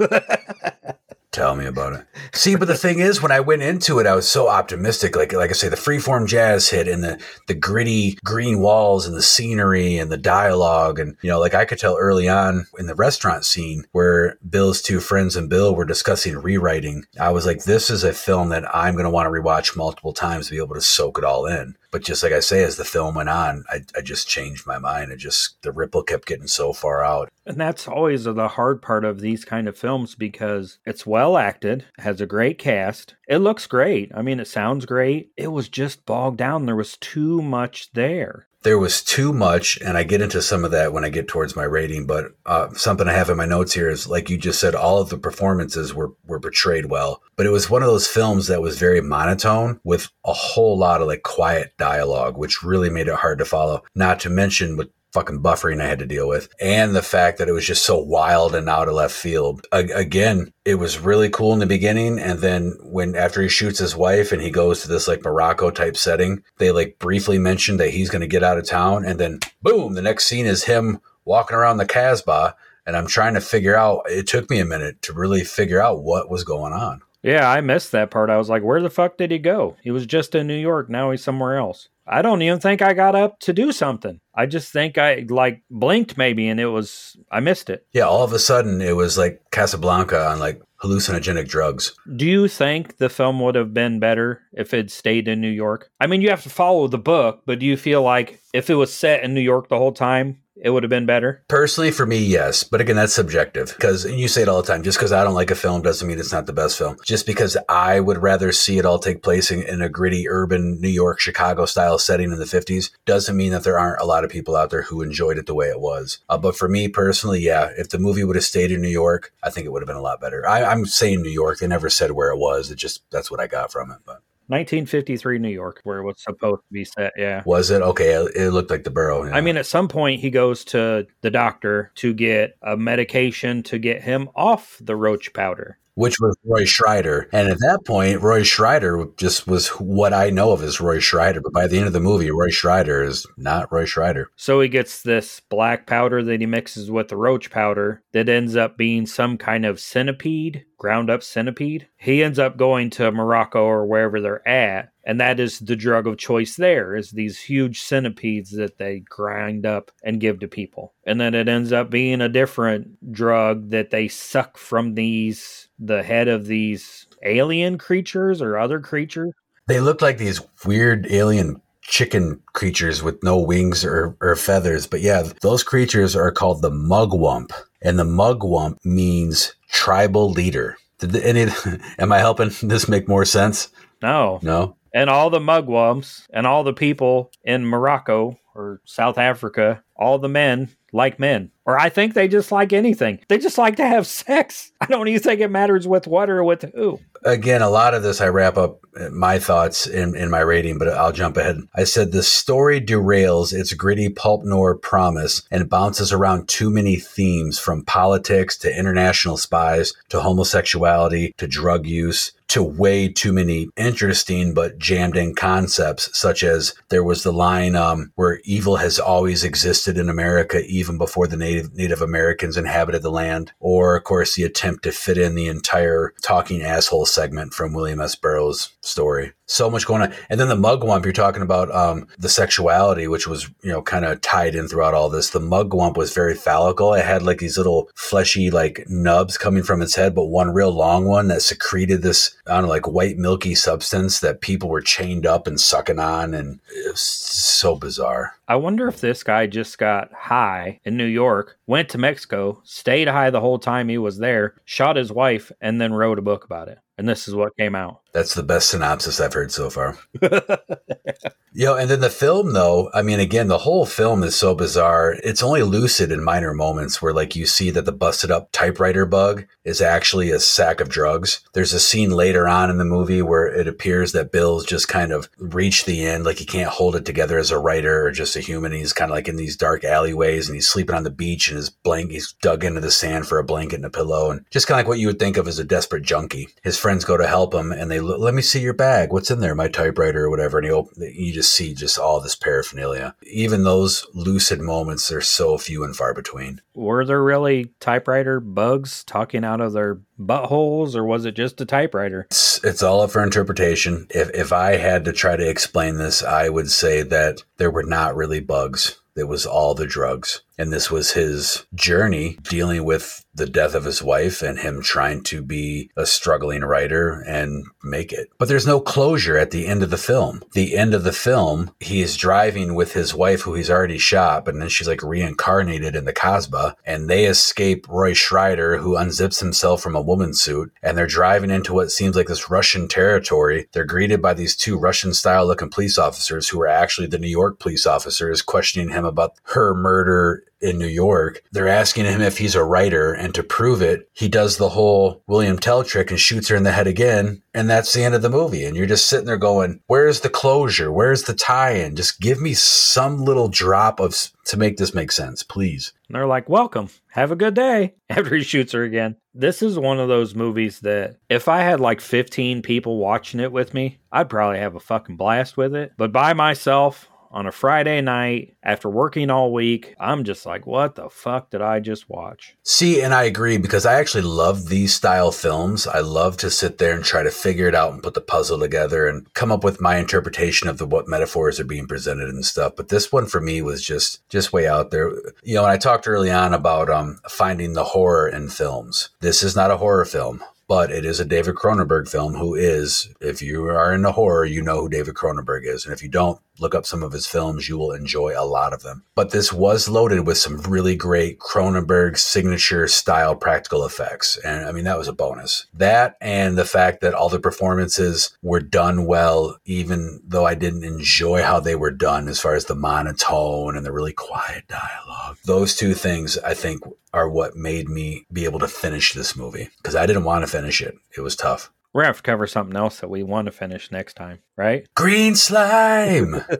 Tell me about it. See, but the thing is, when I went into it, I was so optimistic. Like, like I say, the freeform jazz hit and the the gritty green walls and the scenery and the dialogue, and you know, like I could tell early on in the restaurant scene where Bill's two friends and Bill were discussing rewriting. I was like, this is a film that I'm going to want to rewatch multiple times to be able to soak it all in. But just like I say, as the film went on, I, I just changed my mind. It just the ripple kept getting so far out. And that's always the hard part of these kind of films because it's well acted, has a great cast, it looks great. I mean, it sounds great. It was just bogged down. There was too much there. There was too much, and I get into some of that when I get towards my rating. But uh, something I have in my notes here is, like you just said, all of the performances were were portrayed well. But it was one of those films that was very monotone with a whole lot of like quiet dialogue, which really made it hard to follow. Not to mention with fucking buffering I had to deal with, and the fact that it was just so wild and out of left field. A- again, it was really cool in the beginning, and then when after he shoots his wife and he goes to this like Morocco type setting, they like briefly mentioned that he's going to get out of town, and then boom, the next scene is him walking around the Casbah. And I'm trying to figure out. It took me a minute to really figure out what was going on. Yeah, I missed that part. I was like, where the fuck did he go? He was just in New York. Now he's somewhere else. I don't even think I got up to do something. I just think I like blinked maybe and it was, I missed it. Yeah, all of a sudden it was like Casablanca on like hallucinogenic drugs. Do you think the film would have been better if it stayed in New York? I mean, you have to follow the book, but do you feel like if it was set in New York the whole time, it would have been better? Personally, for me, yes. But again, that's subjective because you say it all the time. Just because I don't like a film doesn't mean it's not the best film. Just because I would rather see it all take place in, in a gritty urban New York, Chicago style setting in the 50s doesn't mean that there aren't a lot of people out there who enjoyed it the way it was. Uh, but for me personally, yeah, if the movie would have stayed in New York, I think it would have been a lot better. I, I'm saying New York. They never said where it was. It just, that's what I got from it. But 1953 New York, where it was supposed to be set. Yeah. was it? Okay. It, it looked like the borough. yeah. I mean, at some point, he goes to the doctor to get a medication to get him off the roach powder. Which was Roy Scheider. And at that point, Roy Scheider just was what I know of as Roy Scheider. But by the end of the movie, Roy Scheider is not Roy Scheider. So he gets this black powder that he mixes with the roach powder that ends up being some kind of centipede, ground up centipede. He ends up going to Morocco or wherever they're at, and that is the drug of choice there is these huge centipedes that they grind up and give to people. And then it ends up being a different drug that they suck from these the head of these alien creatures or other creatures. They look like these weird alien chicken creatures with no wings or, or feathers. But yeah, those creatures are called the mugwump. And the mugwump means tribal leader. Did the, any, am I helping this make more sense? No. No? And all the mugwumps and all the people in Morocco or South Africa, all the men like men. Or I think they just like anything. They just like to have sex. I don't even think it matters with what or with who. again, a lot of this I wrap up my thoughts in, in my rating, but I'll jump ahead. I said the story derails its gritty pulp noir promise and bounces around too many themes from politics to international spies to homosexuality to drug use to way too many interesting but jammed in concepts, such as there was the line um, where evil has always existed in America even before the Native Native Americans inhabited the land, or of course the attempt to fit in the entire talking asshole segment from William S. Burroughs' story. So much going on, and then the mugwump. You're talking about um, the sexuality, which was you know kind of tied in throughout all this. The mugwump was very phallical. It had like these little fleshy like nubs coming from its head, but one real long one that secreted this I don't know like white milky substance that people were chained up and sucking on, and so bizarre. I wonder if this guy just got high in New York, went to Mexico, stayed high the whole time he was there, shot his wife, and then wrote a book about it. And this is what came out. That's the best synopsis I've heard so far. Yo, and then the film, though, I mean, again, the whole film is so bizarre. It's only lucid in minor moments where, like, you see that the busted up typewriter bug is actually a sack of drugs. There's a scene later on in the movie where it appears that Bill's just kind of reached the end, like he can't hold it together as a writer or just a human. He's kind of like in these dark alleyways and he's sleeping on the beach and his blanket, he's dug into the sand for a blanket and a pillow and just kind of like what you would think of as a desperate junkie. His friends go to help him and they look, let me see your bag. What's in there? My typewriter or whatever. And op- you just see just all this paraphernalia. Even those lucid moments they're so few and far between. Were there really typewriter bugs talking out of their buttholes, or was it just a typewriter? It's, it's all up for interpretation. If, if I had to try to explain this, I would say that there were not really bugs. It was all the drugs. And this was his journey dealing with the death of his wife and him trying to be a struggling writer and make it. But there's no closure at the end of the film. The end of the film, he is driving with his wife who he's already shot, and then she's like reincarnated in the Casbah and they escape Roy Scheider who unzips himself from a woman's suit and they're driving into what seems like this Russian territory. They're greeted by these two Russian style looking police officers who are actually the New York police officers questioning him about her murder in New York. They're asking him if he's a writer, and to prove it, he does the whole William Tell trick and shoots her in the head again. And that's the end of the movie. And you're just sitting there going, Where's the closure? Where's the tie in? Just give me some little drop of to make this make sense, please. And they're like, Welcome, have a good day. After he shoots her again. This is one of those movies that if I had like 15 people watching it with me, I'd probably have a fucking blast with it. But by myself, on a Friday night after working all week, I'm just like, what the fuck did I just watch? See, and I agree because I actually love these style films. I love to sit there and try to figure it out and put the puzzle together and come up with my interpretation of the what metaphors are being presented and stuff. But this one for me was just just way out there. You know, and I talked early on about um finding the horror in films. This is not a horror film. but it is a David Cronenberg film who is, if you are into horror, you know who David Cronenberg is. And if you don't, look up some of his films. You will enjoy a lot of them. But this was loaded with some really great Cronenberg signature style practical effects. And I mean, that was a bonus. That and the fact that all the performances were done well, even though I didn't enjoy how they were done as far as the monotone and the really quiet dialogue. Those two things, I think, are what made me be able to finish this movie because I didn't want to finish it. It was tough. We're gonna have to cover something else that we want to finish next time, right? Green slime.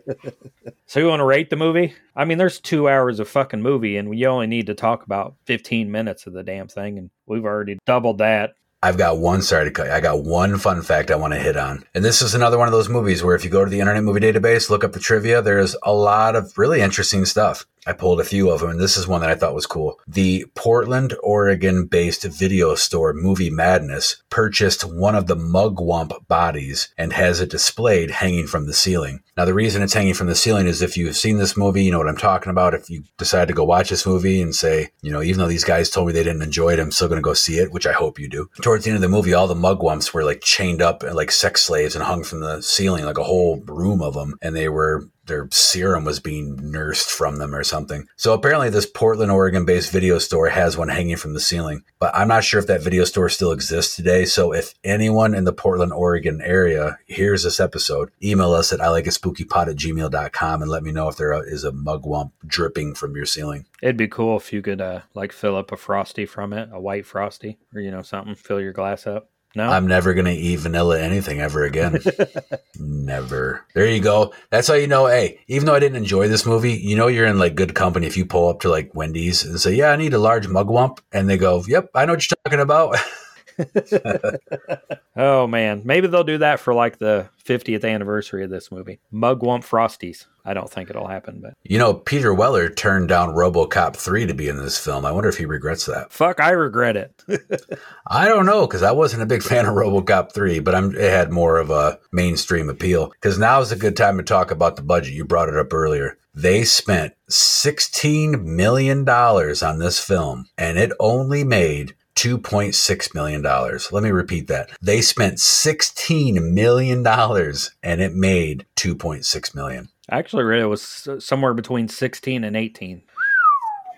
So you want to rate the movie? I mean, there's two hours of fucking movie, and you only need to talk about 15 minutes of the damn thing, and we've already doubled that. I've got one. Sorry to cut. you, I got one fun fact I want to hit on, and this is another one of those movies where if you go to the Internet Movie Database, look up the trivia, there's a lot of really interesting stuff. I pulled a few of them, and this is one that I thought was cool. The Portland, Oregon based video store Movie Madness purchased one of the mugwump bodies and has it displayed hanging from the ceiling. Now, the reason it's hanging from the ceiling is if you've seen this movie, you know what I'm talking about. If you decide to go watch this movie and say, you know, even though these guys told me they didn't enjoy it, I'm still going to go see it, which I hope you do. Towards the end of the movie, all the mugwumps were like chained up and like sex slaves and hung from the ceiling, like a whole room of them. And they were their serum was being nursed from them or something. So apparently this Portland, Oregon based video store has one hanging from the ceiling. But I'm not sure if that video store still exists today. So if anyone in the Portland, Oregon area hears this episode, email us at I like a spooky pot at gmail.com and let me know if there is a mugwump dripping from your ceiling. It'd be cool if you could, uh, like, fill up a frosty from it, a white frosty, or you know something, fill your glass up. No, I'm never going to eat vanilla anything ever again. never. There you go. That's how you know, hey, even though I didn't enjoy this movie, you know you're in like good company if you pull up to like Wendy's and say, yeah, I need a large mugwump. And they go, yep, I know what you're talking about. oh man, maybe they'll do that for like the 50th anniversary of this movie. Mugwump frosties. I don't think it'll happen, but you know, Peter Weller turned down RoboCop 3 to be in this film. I wonder if he regrets that. fuck, I regret it. I don't know because I wasn't a big fan of RoboCop 3, but I'm, it had more of a mainstream appeal. Because now is a good time to talk about the budget. You brought it up earlier. They spent $16 million on this film, and it only made $2.6 million. Let me repeat that. They spent $16 million and it made $2.6 million. I actually read it was somewhere between 16 and 18.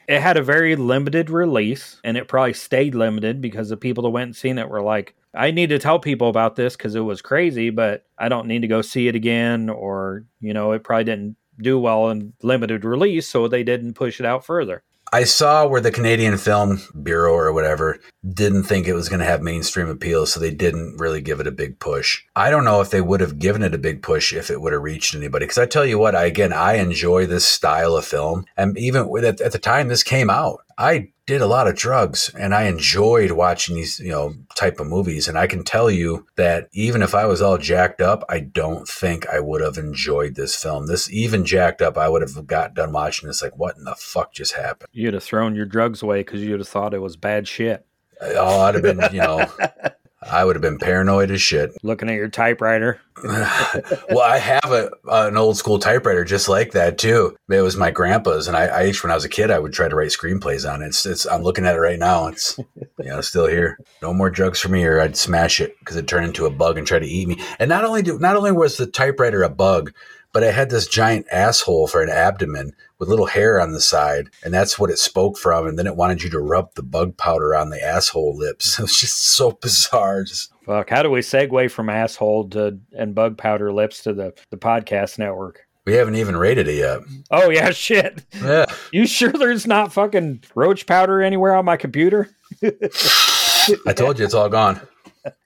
It had a very limited release, and it probably stayed limited because the people that went and seen it were like, I need to tell people about this because it was crazy, but I don't need to go see it again. Or, you know, it probably didn't do well in limited release, so they didn't push it out further. I saw where the Canadian Film Bureau or whatever didn't think it was going to have mainstream appeal, so they didn't really give it a big push. I don't know if they would have given it a big push if it would have reached anybody. Because I tell you what, I, again, I enjoy this style of film, and even at, at the time this came out, I did a lot of drugs and I enjoyed watching these, you know, type of movies. And I can tell you that even if I was all jacked up, I don't think I would have enjoyed this film. This even jacked up, I would have got done watching this like, what in the fuck just happened? You'd have thrown your drugs away because you'd have thought it was bad shit. Uh, oh, I'd have been, you know, I would have been paranoid as shit. Looking at your typewriter. well, I have a, an old school typewriter just like that too. It was my grandpa's, and I, I when I was a kid, I would try to write screenplays on it. It's, it's I'm looking at it right now. It's you know still here. No more drugs for me, or I'd smash it because it turned into a bug and try to eat me. And not only do not only was the typewriter a bug, but I had this giant asshole for an abdomen with little hair on the side, and that's what it spoke from. And then it wanted you to rub the bug powder on the asshole lips. It was just so bizarre. Just Fuck, how do we segue from asshole to and bug powder lips to the, the podcast network? we haven't even rated it yet. Oh yeah, shit. Yeah. You sure there's not fucking roach powder anywhere on my computer? I told you it's all gone.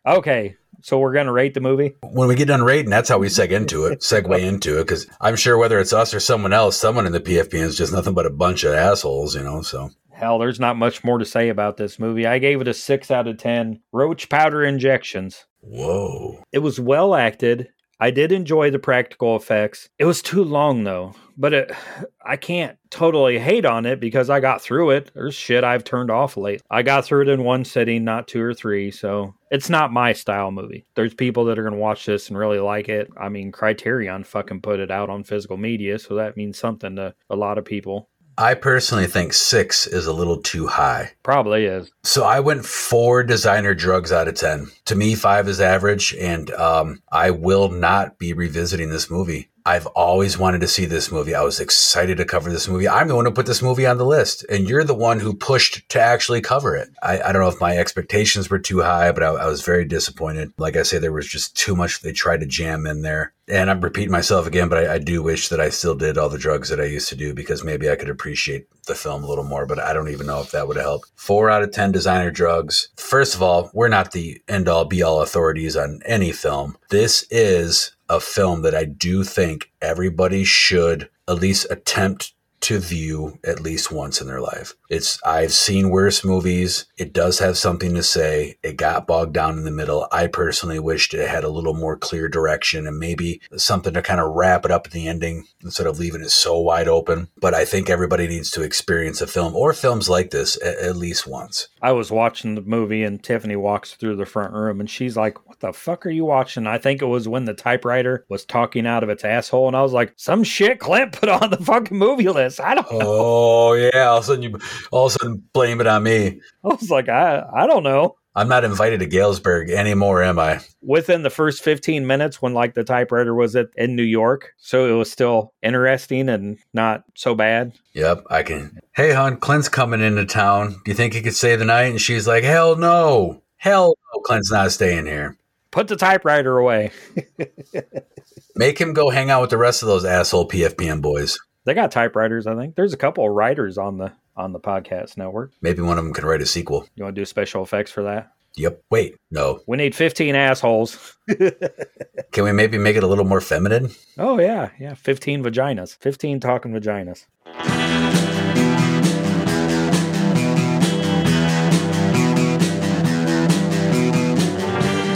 Okay, so we're gonna rate the movie. When we get done rating, that's how we seg into it, segue into it, because I'm sure whether it's us or someone else, someone in the PFP is just nothing but a bunch of assholes, you know. So Hell, there's not much more to say about this movie. I gave it a six out of ten. Roach powder injections. whoa, It was well acted. I did enjoy the practical effects. It was too long though, but it, I can't totally hate on it because I got through it. There's shit I've turned off late. I got through it in one sitting, not two or three. So it's not my style movie. There's people that are going to watch this and really like it. I mean, Criterion fucking put it out on physical media, so that means something to a lot of people. I personally think six is a little too high. Probably is. So I went four designer drugs out of 10. To me, five is average, and um, I will not be revisiting this movie. I've always wanted to see this movie. I was excited to cover this movie. I'm the one who put this movie on the list, and you're the one who pushed to actually cover it. I, I don't know if my expectations were too high, but I, I was very disappointed. Like I say, there was just too much they tried to jam in there. And I'm repeating myself again, but I, I do wish that I still did all the drugs that I used to do because maybe I could appreciate the film a little more, but I don't even know if that would help. Four out of 10 designer drugs. First of all, we're not the end all be all authorities on any film. This is a film that I do think everybody should at least attempt to view at least once in their life. It's I've seen worse movies. It does have something to say. It got bogged down in the middle. I personally wished it had a little more clear direction and maybe something to kind of wrap it up at the ending instead of leaving it so wide open. But I think everybody needs to experience a film or films like this at, at least once. I was watching the movie and Tiffany walks through the front room and she's like, the fuck are you watching? I think it was when the typewriter was talking out of its asshole. And I was like, Some shit Clint put on the fucking movie list. I don't know. Oh yeah, all of a sudden you all of a sudden blame it on me. I was like, I, I don't know. I'm not invited to Galesburg anymore, am I? Within the first 15 minutes when like the typewriter was at, in New York. So it was still interesting and not so bad. Yep, I can. Hey, hon, Clint's coming into town. Do you think he could stay the night? And she's like, Hell no. Hell no, Clint's not staying here. Put the typewriter away. Make him go hang out with the rest of those asshole PFPN boys. They got typewriters, I think. There's a couple of writers on the on the podcast network. Maybe one of them can write a sequel. You want to do special effects for that? Yep. Wait, no. We need 15 assholes. Can we maybe make it a little more feminine? Oh yeah, yeah, 15 vaginas. 15 talking vaginas.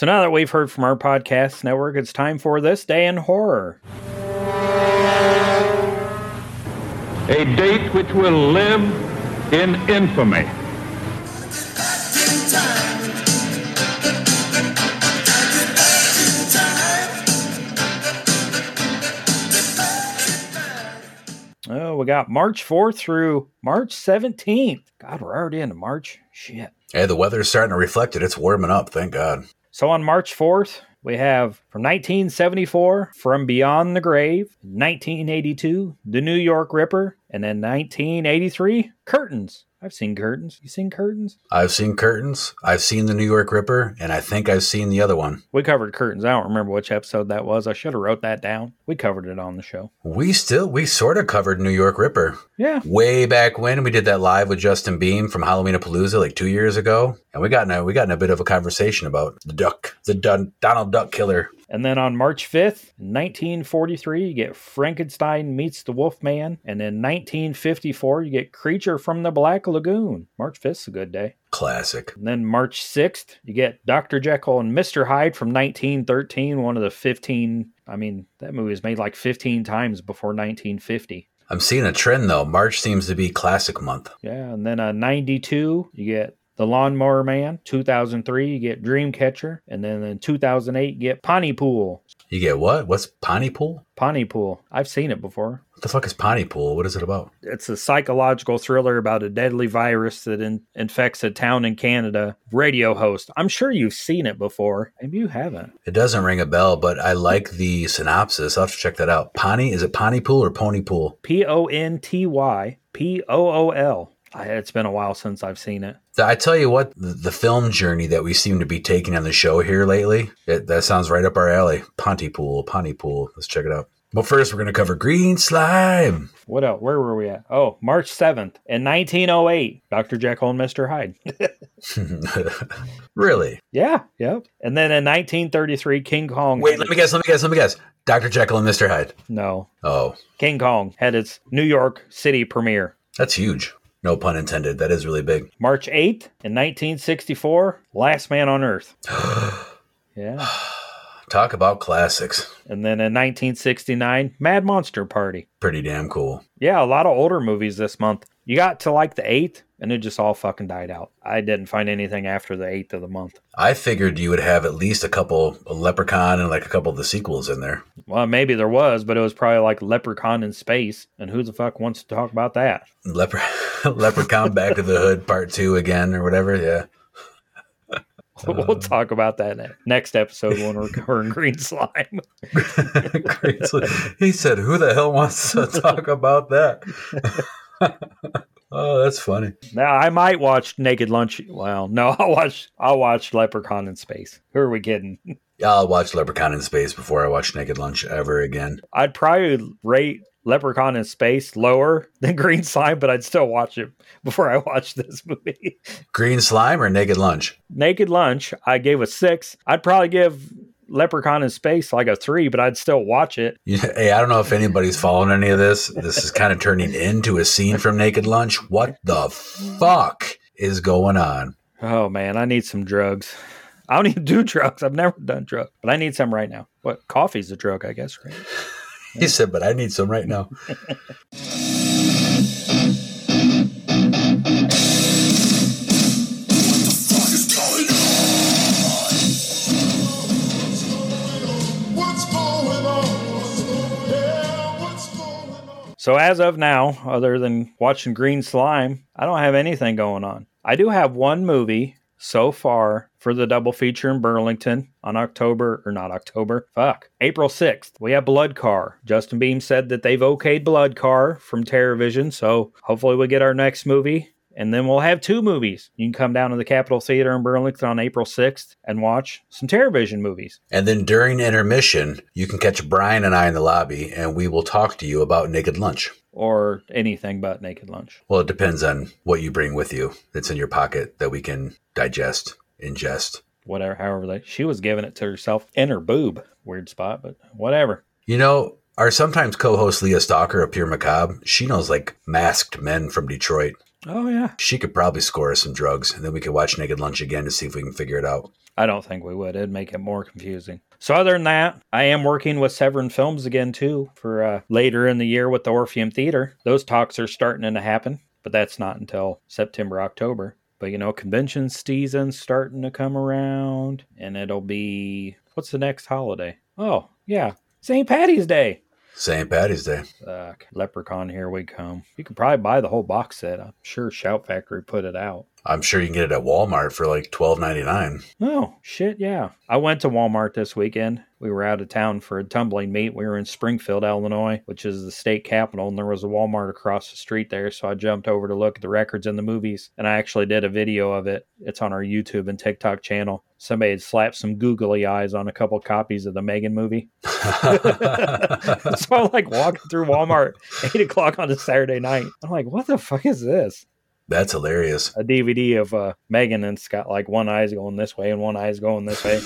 So now that we've heard from our podcast network, it's time for this day in horror. a date which will live in infamy. Oh, we got March 4th through March 17th. God, we're already into March. Shit. Hey, the weather's starting to reflect it. It's warming up, thank God. So on March 4th, we have from 1974, From Beyond the Grave, 1982, The New York Ripper, and then 1983, Curtains. I've seen Curtains. You seen Curtains? I've seen Curtains. I've seen the New York Ripper, and I think I've seen the other one. We covered Curtains. I don't remember which episode that was. I should have wrote that down. We covered it on the show. We still, we sort of covered New York Ripper Yeah. way back when we did that live with Justin Beam from Halloween Palooza like two years ago, and we got in a, we got in a bit of a conversation about the duck, the Dun- Donald Duck Killer. And then on March 5th, 1943, you get Frankenstein meets the Wolfman. And in 1954, you get Creature from the Black Lagoon. March 5th's a good day. Classic. And then March 6th, you get Dr. Jekyll and Mr. Hyde from 1913, one of the 15. I mean, that movie was made like 15 times before 1950. I'm seeing a trend though. March seems to be classic month. Yeah. And then uh, 92, you get The Lawnmower Man. 2003, you get Dreamcatcher. And then in 2008, you get Pontypool. You get what? What's Pontypool? Pontypool. I've seen it before. What the fuck is Pontypool? What is it about? It's a psychological thriller about a deadly virus that in- infects a town in Canada. Radio host. I'm sure you've seen it before. Maybe you haven't. It doesn't ring a bell, but I like the synopsis. I'll have to check that out. Pony, is it Pontypool or Ponypool? P O N T Y P O O L. I- It's been a while since I've seen it. I tell you what, the, the film journey that we seem to be taking on the show here lately, it, that sounds right up our alley. Pontypool, Pontypool. Let's check it out. But first, we're going to cover Green Slime. What else? Where were we at? Oh, March 7th in 1908. Dr. Jekyll and Mr. Hyde. really? yeah, yep. And then in 1933, King Kong. Wait, let me guess. Let me guess. Let me guess. Dr. Jekyll and Mr. Hyde. No. Oh, King Kong had its New York City premiere. that's huge. No pun intended. That is really big. March 8th in 1964, Last Man on Earth. yeah. Talk about classics. And then in 1969, Mad Monster Party. Pretty damn cool. Yeah, a lot of older movies this month. You got to like the 8th, and it just all fucking died out. I didn't find anything after the 8th of the month. I figured you would have at least a couple Leprechaun and like a couple of the sequels in there. Well, maybe there was, but it was probably like Leprechaun in Space. And who the fuck wants to talk about that? Lepre- Leprechaun Back of the Hood Part Two again or whatever. Yeah. we'll talk about that next episode when we're covering Green Slime. he said, "Who the hell wants to talk about that?" Oh, that's funny. Now I might watch Naked Lunch. Well, no, I'll watch. I'll watch Leprechaun in Space. Who are we kidding? Yeah, I'll watch Leprechaun in Space before I watch Naked Lunch ever again. I'd probably rate Leprechaun in Space lower than Green Slime, but I'd still watch it before I watch this movie. Green Slime or Naked Lunch? Naked Lunch, I gave a six. I'd probably give Leprechaun in Space like a three, but I'd still watch it. Yeah, hey, I don't know if anybody's following any of this. This is kind of turning into a scene from Naked Lunch. What the fuck is going on? Oh man, I need some drugs. I don't even do drugs. I've never done drugs, but I need some right now. What? Coffee's a drug, I guess, right? He said, but I need some right now. So as of now, other than watching Green Slime, I don't have anything going on. I do have one movie so far for the double feature in Burlington on October or not October, fuck, April 6th. We have Blood Car. Justin Beam said that they've okayed Blood Car from TerraVision, so hopefully we get our next movie. And then we'll have two movies. You can come down to the Capitol Theater in Burlington on April 6th and watch some TerraVision movies. And then during intermission, you can catch Brian and I in the lobby, and we will talk to you about Naked Lunch. Or anything but Naked Lunch. Well, it depends on what you bring with you that's in your pocket that we can digest, ingest. Whatever, however they. She was giving it to herself in her boob. Weird spot, but whatever. You know, our sometimes co-host Leah Stalker of Pure Macabre, she knows like masked men from Detroit. Oh yeah. She could probably score us some drugs, and then we could watch Naked Lunch again to see if we can figure it out. I don't think we would. It'd make it more confusing. So other than that, I am working with Severin Films again too for uh, later in the year with the Orpheum Theater. Those talks are starting to happen, but that's not until September, October. But you know, convention season's starting to come around, and it'll be what's the next holiday? Oh yeah, St. Patty's Day. St. Patty's Day. Fuck. Leprechaun, here we come. You could probably buy the whole box set. I'm sure Shout Factory put it out. I'm sure you can get it at Walmart for like twelve ninety nine. Oh, shit, yeah. I went to Walmart this weekend. We were out of town for a tumbling meet. We were in Springfield, Illinois, which is the state capital, and there was a Walmart across the street there. So I jumped over to look at the records and the movies, and I actually did a video of it. It's on our YouTube and TikTok channel. Somebody had slapped some googly eyes on a couple copies of the Megan movie. so I'm like walking through Walmart, eight o'clock on a Saturday night. I'm like, what the fuck is this? That's hilarious. A DVD of uh, Megan, and it's got like one eye's going this way and one eye's going this way.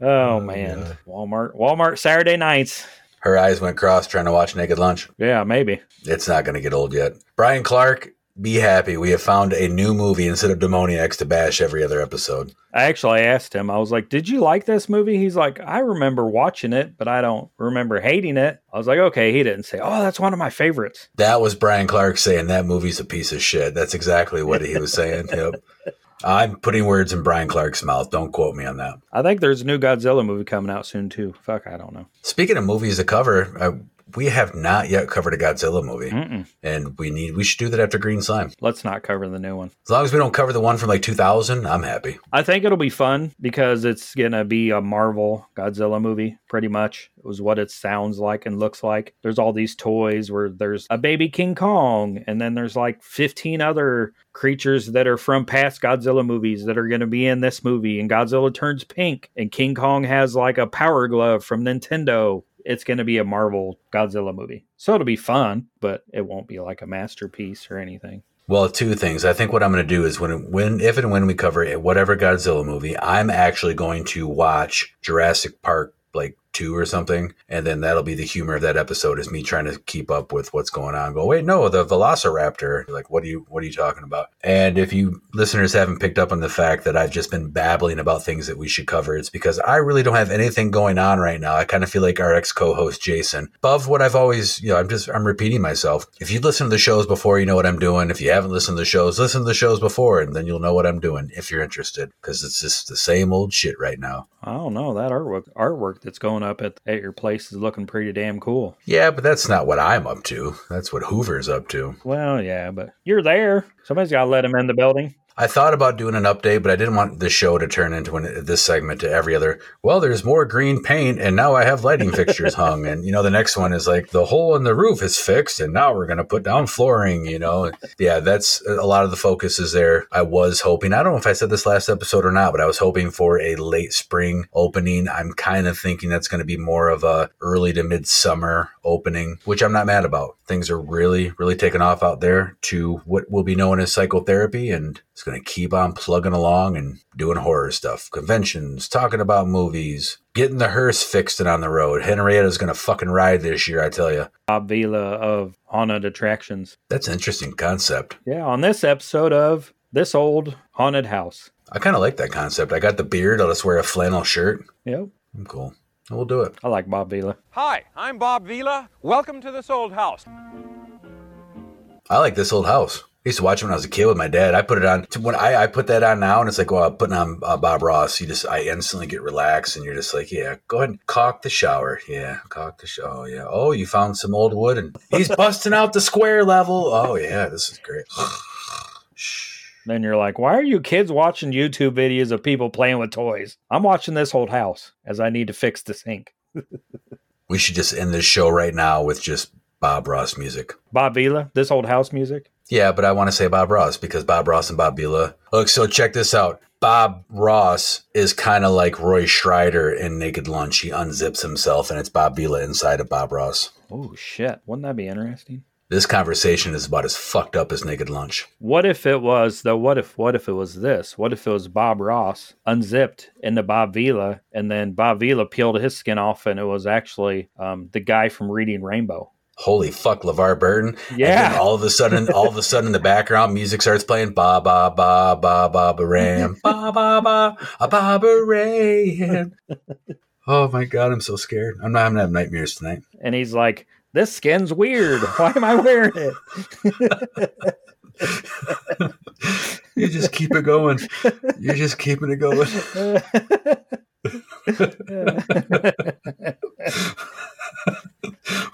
oh man, Walmart, Walmart Saturday nights. Her eyes went cross trying to watch Naked Lunch. Yeah, maybe. It's not going to get old yet. Brian Clark, be happy. We have found a new movie instead of Demoniacs to bash every other episode. I actually asked him. I was like, "Did you like this movie?" He's like, "I remember watching it, but I don't remember hating it." I was like, "Okay." He didn't say, "Oh, that's one of my favorites." That was Brian Clark saying that movie's a piece of shit. That's exactly what he was saying. Yep. I'm putting words in Brian Clark's mouth. Don't quote me on that. I think there's a new Godzilla movie coming out soon too. Fuck, I don't know. Speaking of movies to cover, I we have not yet covered a Godzilla movie, Mm-mm. and we need we should do that after Green Slime. Let's not cover the new one. As long as we don't cover the one from like 2000, I'm happy. I think it'll be fun because it's gonna be a Marvel Godzilla movie, pretty much. It was what it sounds like and looks like. There's all these toys where there's a baby King Kong, and then there's like 15 other creatures that are from past Godzilla movies that are gonna be in this movie. And Godzilla turns pink, and King Kong has like a power glove from Nintendo. It's gonna be a Marvel Godzilla movie, so it'll be fun, but it won't be like a masterpiece or anything. Well, two things. I think what I'm going to do is when, when, if and when we cover it, whatever Godzilla movie, I'm actually going to watch Jurassic Park like two or something, and then that'll be the humor of that episode is me trying to keep up with what's going on. Go, wait, no, the Velociraptor. Like, what are you, what are you talking about? And if you listeners haven't picked up on the fact that I've just been babbling about things that we should cover, it's because I really don't have anything going on right now. I kind of feel like our ex co-host Jason, above what I've always, you know, I'm just, I'm repeating myself. If you listen to the shows before, you know what I'm doing. If you haven't listened to the shows, listen to the shows before, and then you'll know what I'm doing if you're interested, because it's just the same old shit right now. Oh, I don't know that artwork artwork that's going up at, at your place is looking pretty damn cool. Yeah, but that's not what I'm up to. That's what Hoover's up to. Well, yeah, but you're there. Somebody's got to let him in the building. I thought about doing an update, but I didn't want the show to turn into an, this segment to every other. Well, there's more green paint, and now I have lighting fixtures hung, and you know the next one is like the hole in the roof is fixed, and now we're gonna put down flooring. You know, yeah, that's a lot of the focus is there. I was hoping. I don't know if I said this last episode or not, but I was hoping for a late spring opening. I'm kind of thinking that's going to be more of a early to midsummer opening, which I'm not mad about. Things are really, really taking off out there to what will be known as psychotherapy, and it's going to keep on plugging along and doing horror stuff, conventions, talking about movies, getting the hearse fixed and on the road. Henrietta's going to fucking ride this year, I tell you. Bob Vila of Haunted Attractions. That's an interesting concept. Yeah, on this episode of This Old Haunted House. I kind of like that concept. I got the beard. I'll just wear a flannel shirt. Yep, I'm cool. We'll do it. I like Bob Vila. Hi, I'm Bob Vila. Welcome to this old house. I like this old house. I used to watch it when I was a kid with my dad. I put it on when I, I put that on now, and it's like, well, I'm putting on uh, Bob Ross. You just, I instantly get relaxed, and you're just like, yeah, go ahead and caulk the shower. Yeah, caulk the shower. Oh, yeah. Oh, you found some old wood, and he's busting out the square level. Oh, yeah, this is great. Then you're like, why are you kids watching YouTube videos of people playing with toys? I'm watching this old house as I need to fix the sink. we should just end this show right now with just Bob Ross music. Bob Vila, this old house music. Yeah, but I want to say Bob Ross because Bob Ross and Bob Vila. Look, so check this out. Bob Ross is kind of like Roy Scheider in Naked Lunch. He unzips himself, and it's Bob Vila inside of Bob Ross. Oh shit! Wouldn't that be interesting? This conversation is about as fucked up as Naked Lunch. What if it was though? What if what if it was this? What if it was Bob Ross unzipped into Bob Vila, and then Bob Vila peeled his skin off, and it was actually um, the guy from Reading Rainbow. Holy fuck, LeVar Burton! Yeah. And then all of a sudden, all of a sudden, in the background, music starts playing. Ba ba ba ba ba ba ram. Ba ba ba ba ba ram. Oh my god, I'm so scared. I'm not. I'm gonna have nightmares tonight. And he's like, "This skin's weird. Why am I wearing it?" You just keep it going. You're just keeping it going.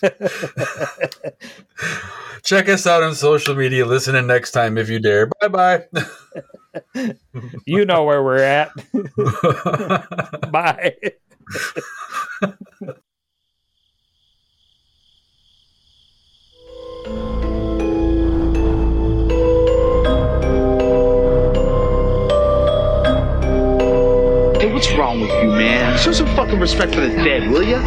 Check us out on social media. Listen in next time if you dare. Bye bye. you know where we're at. Bye. Hey, what's wrong with you, man? Show some fucking respect for the dead, will ya?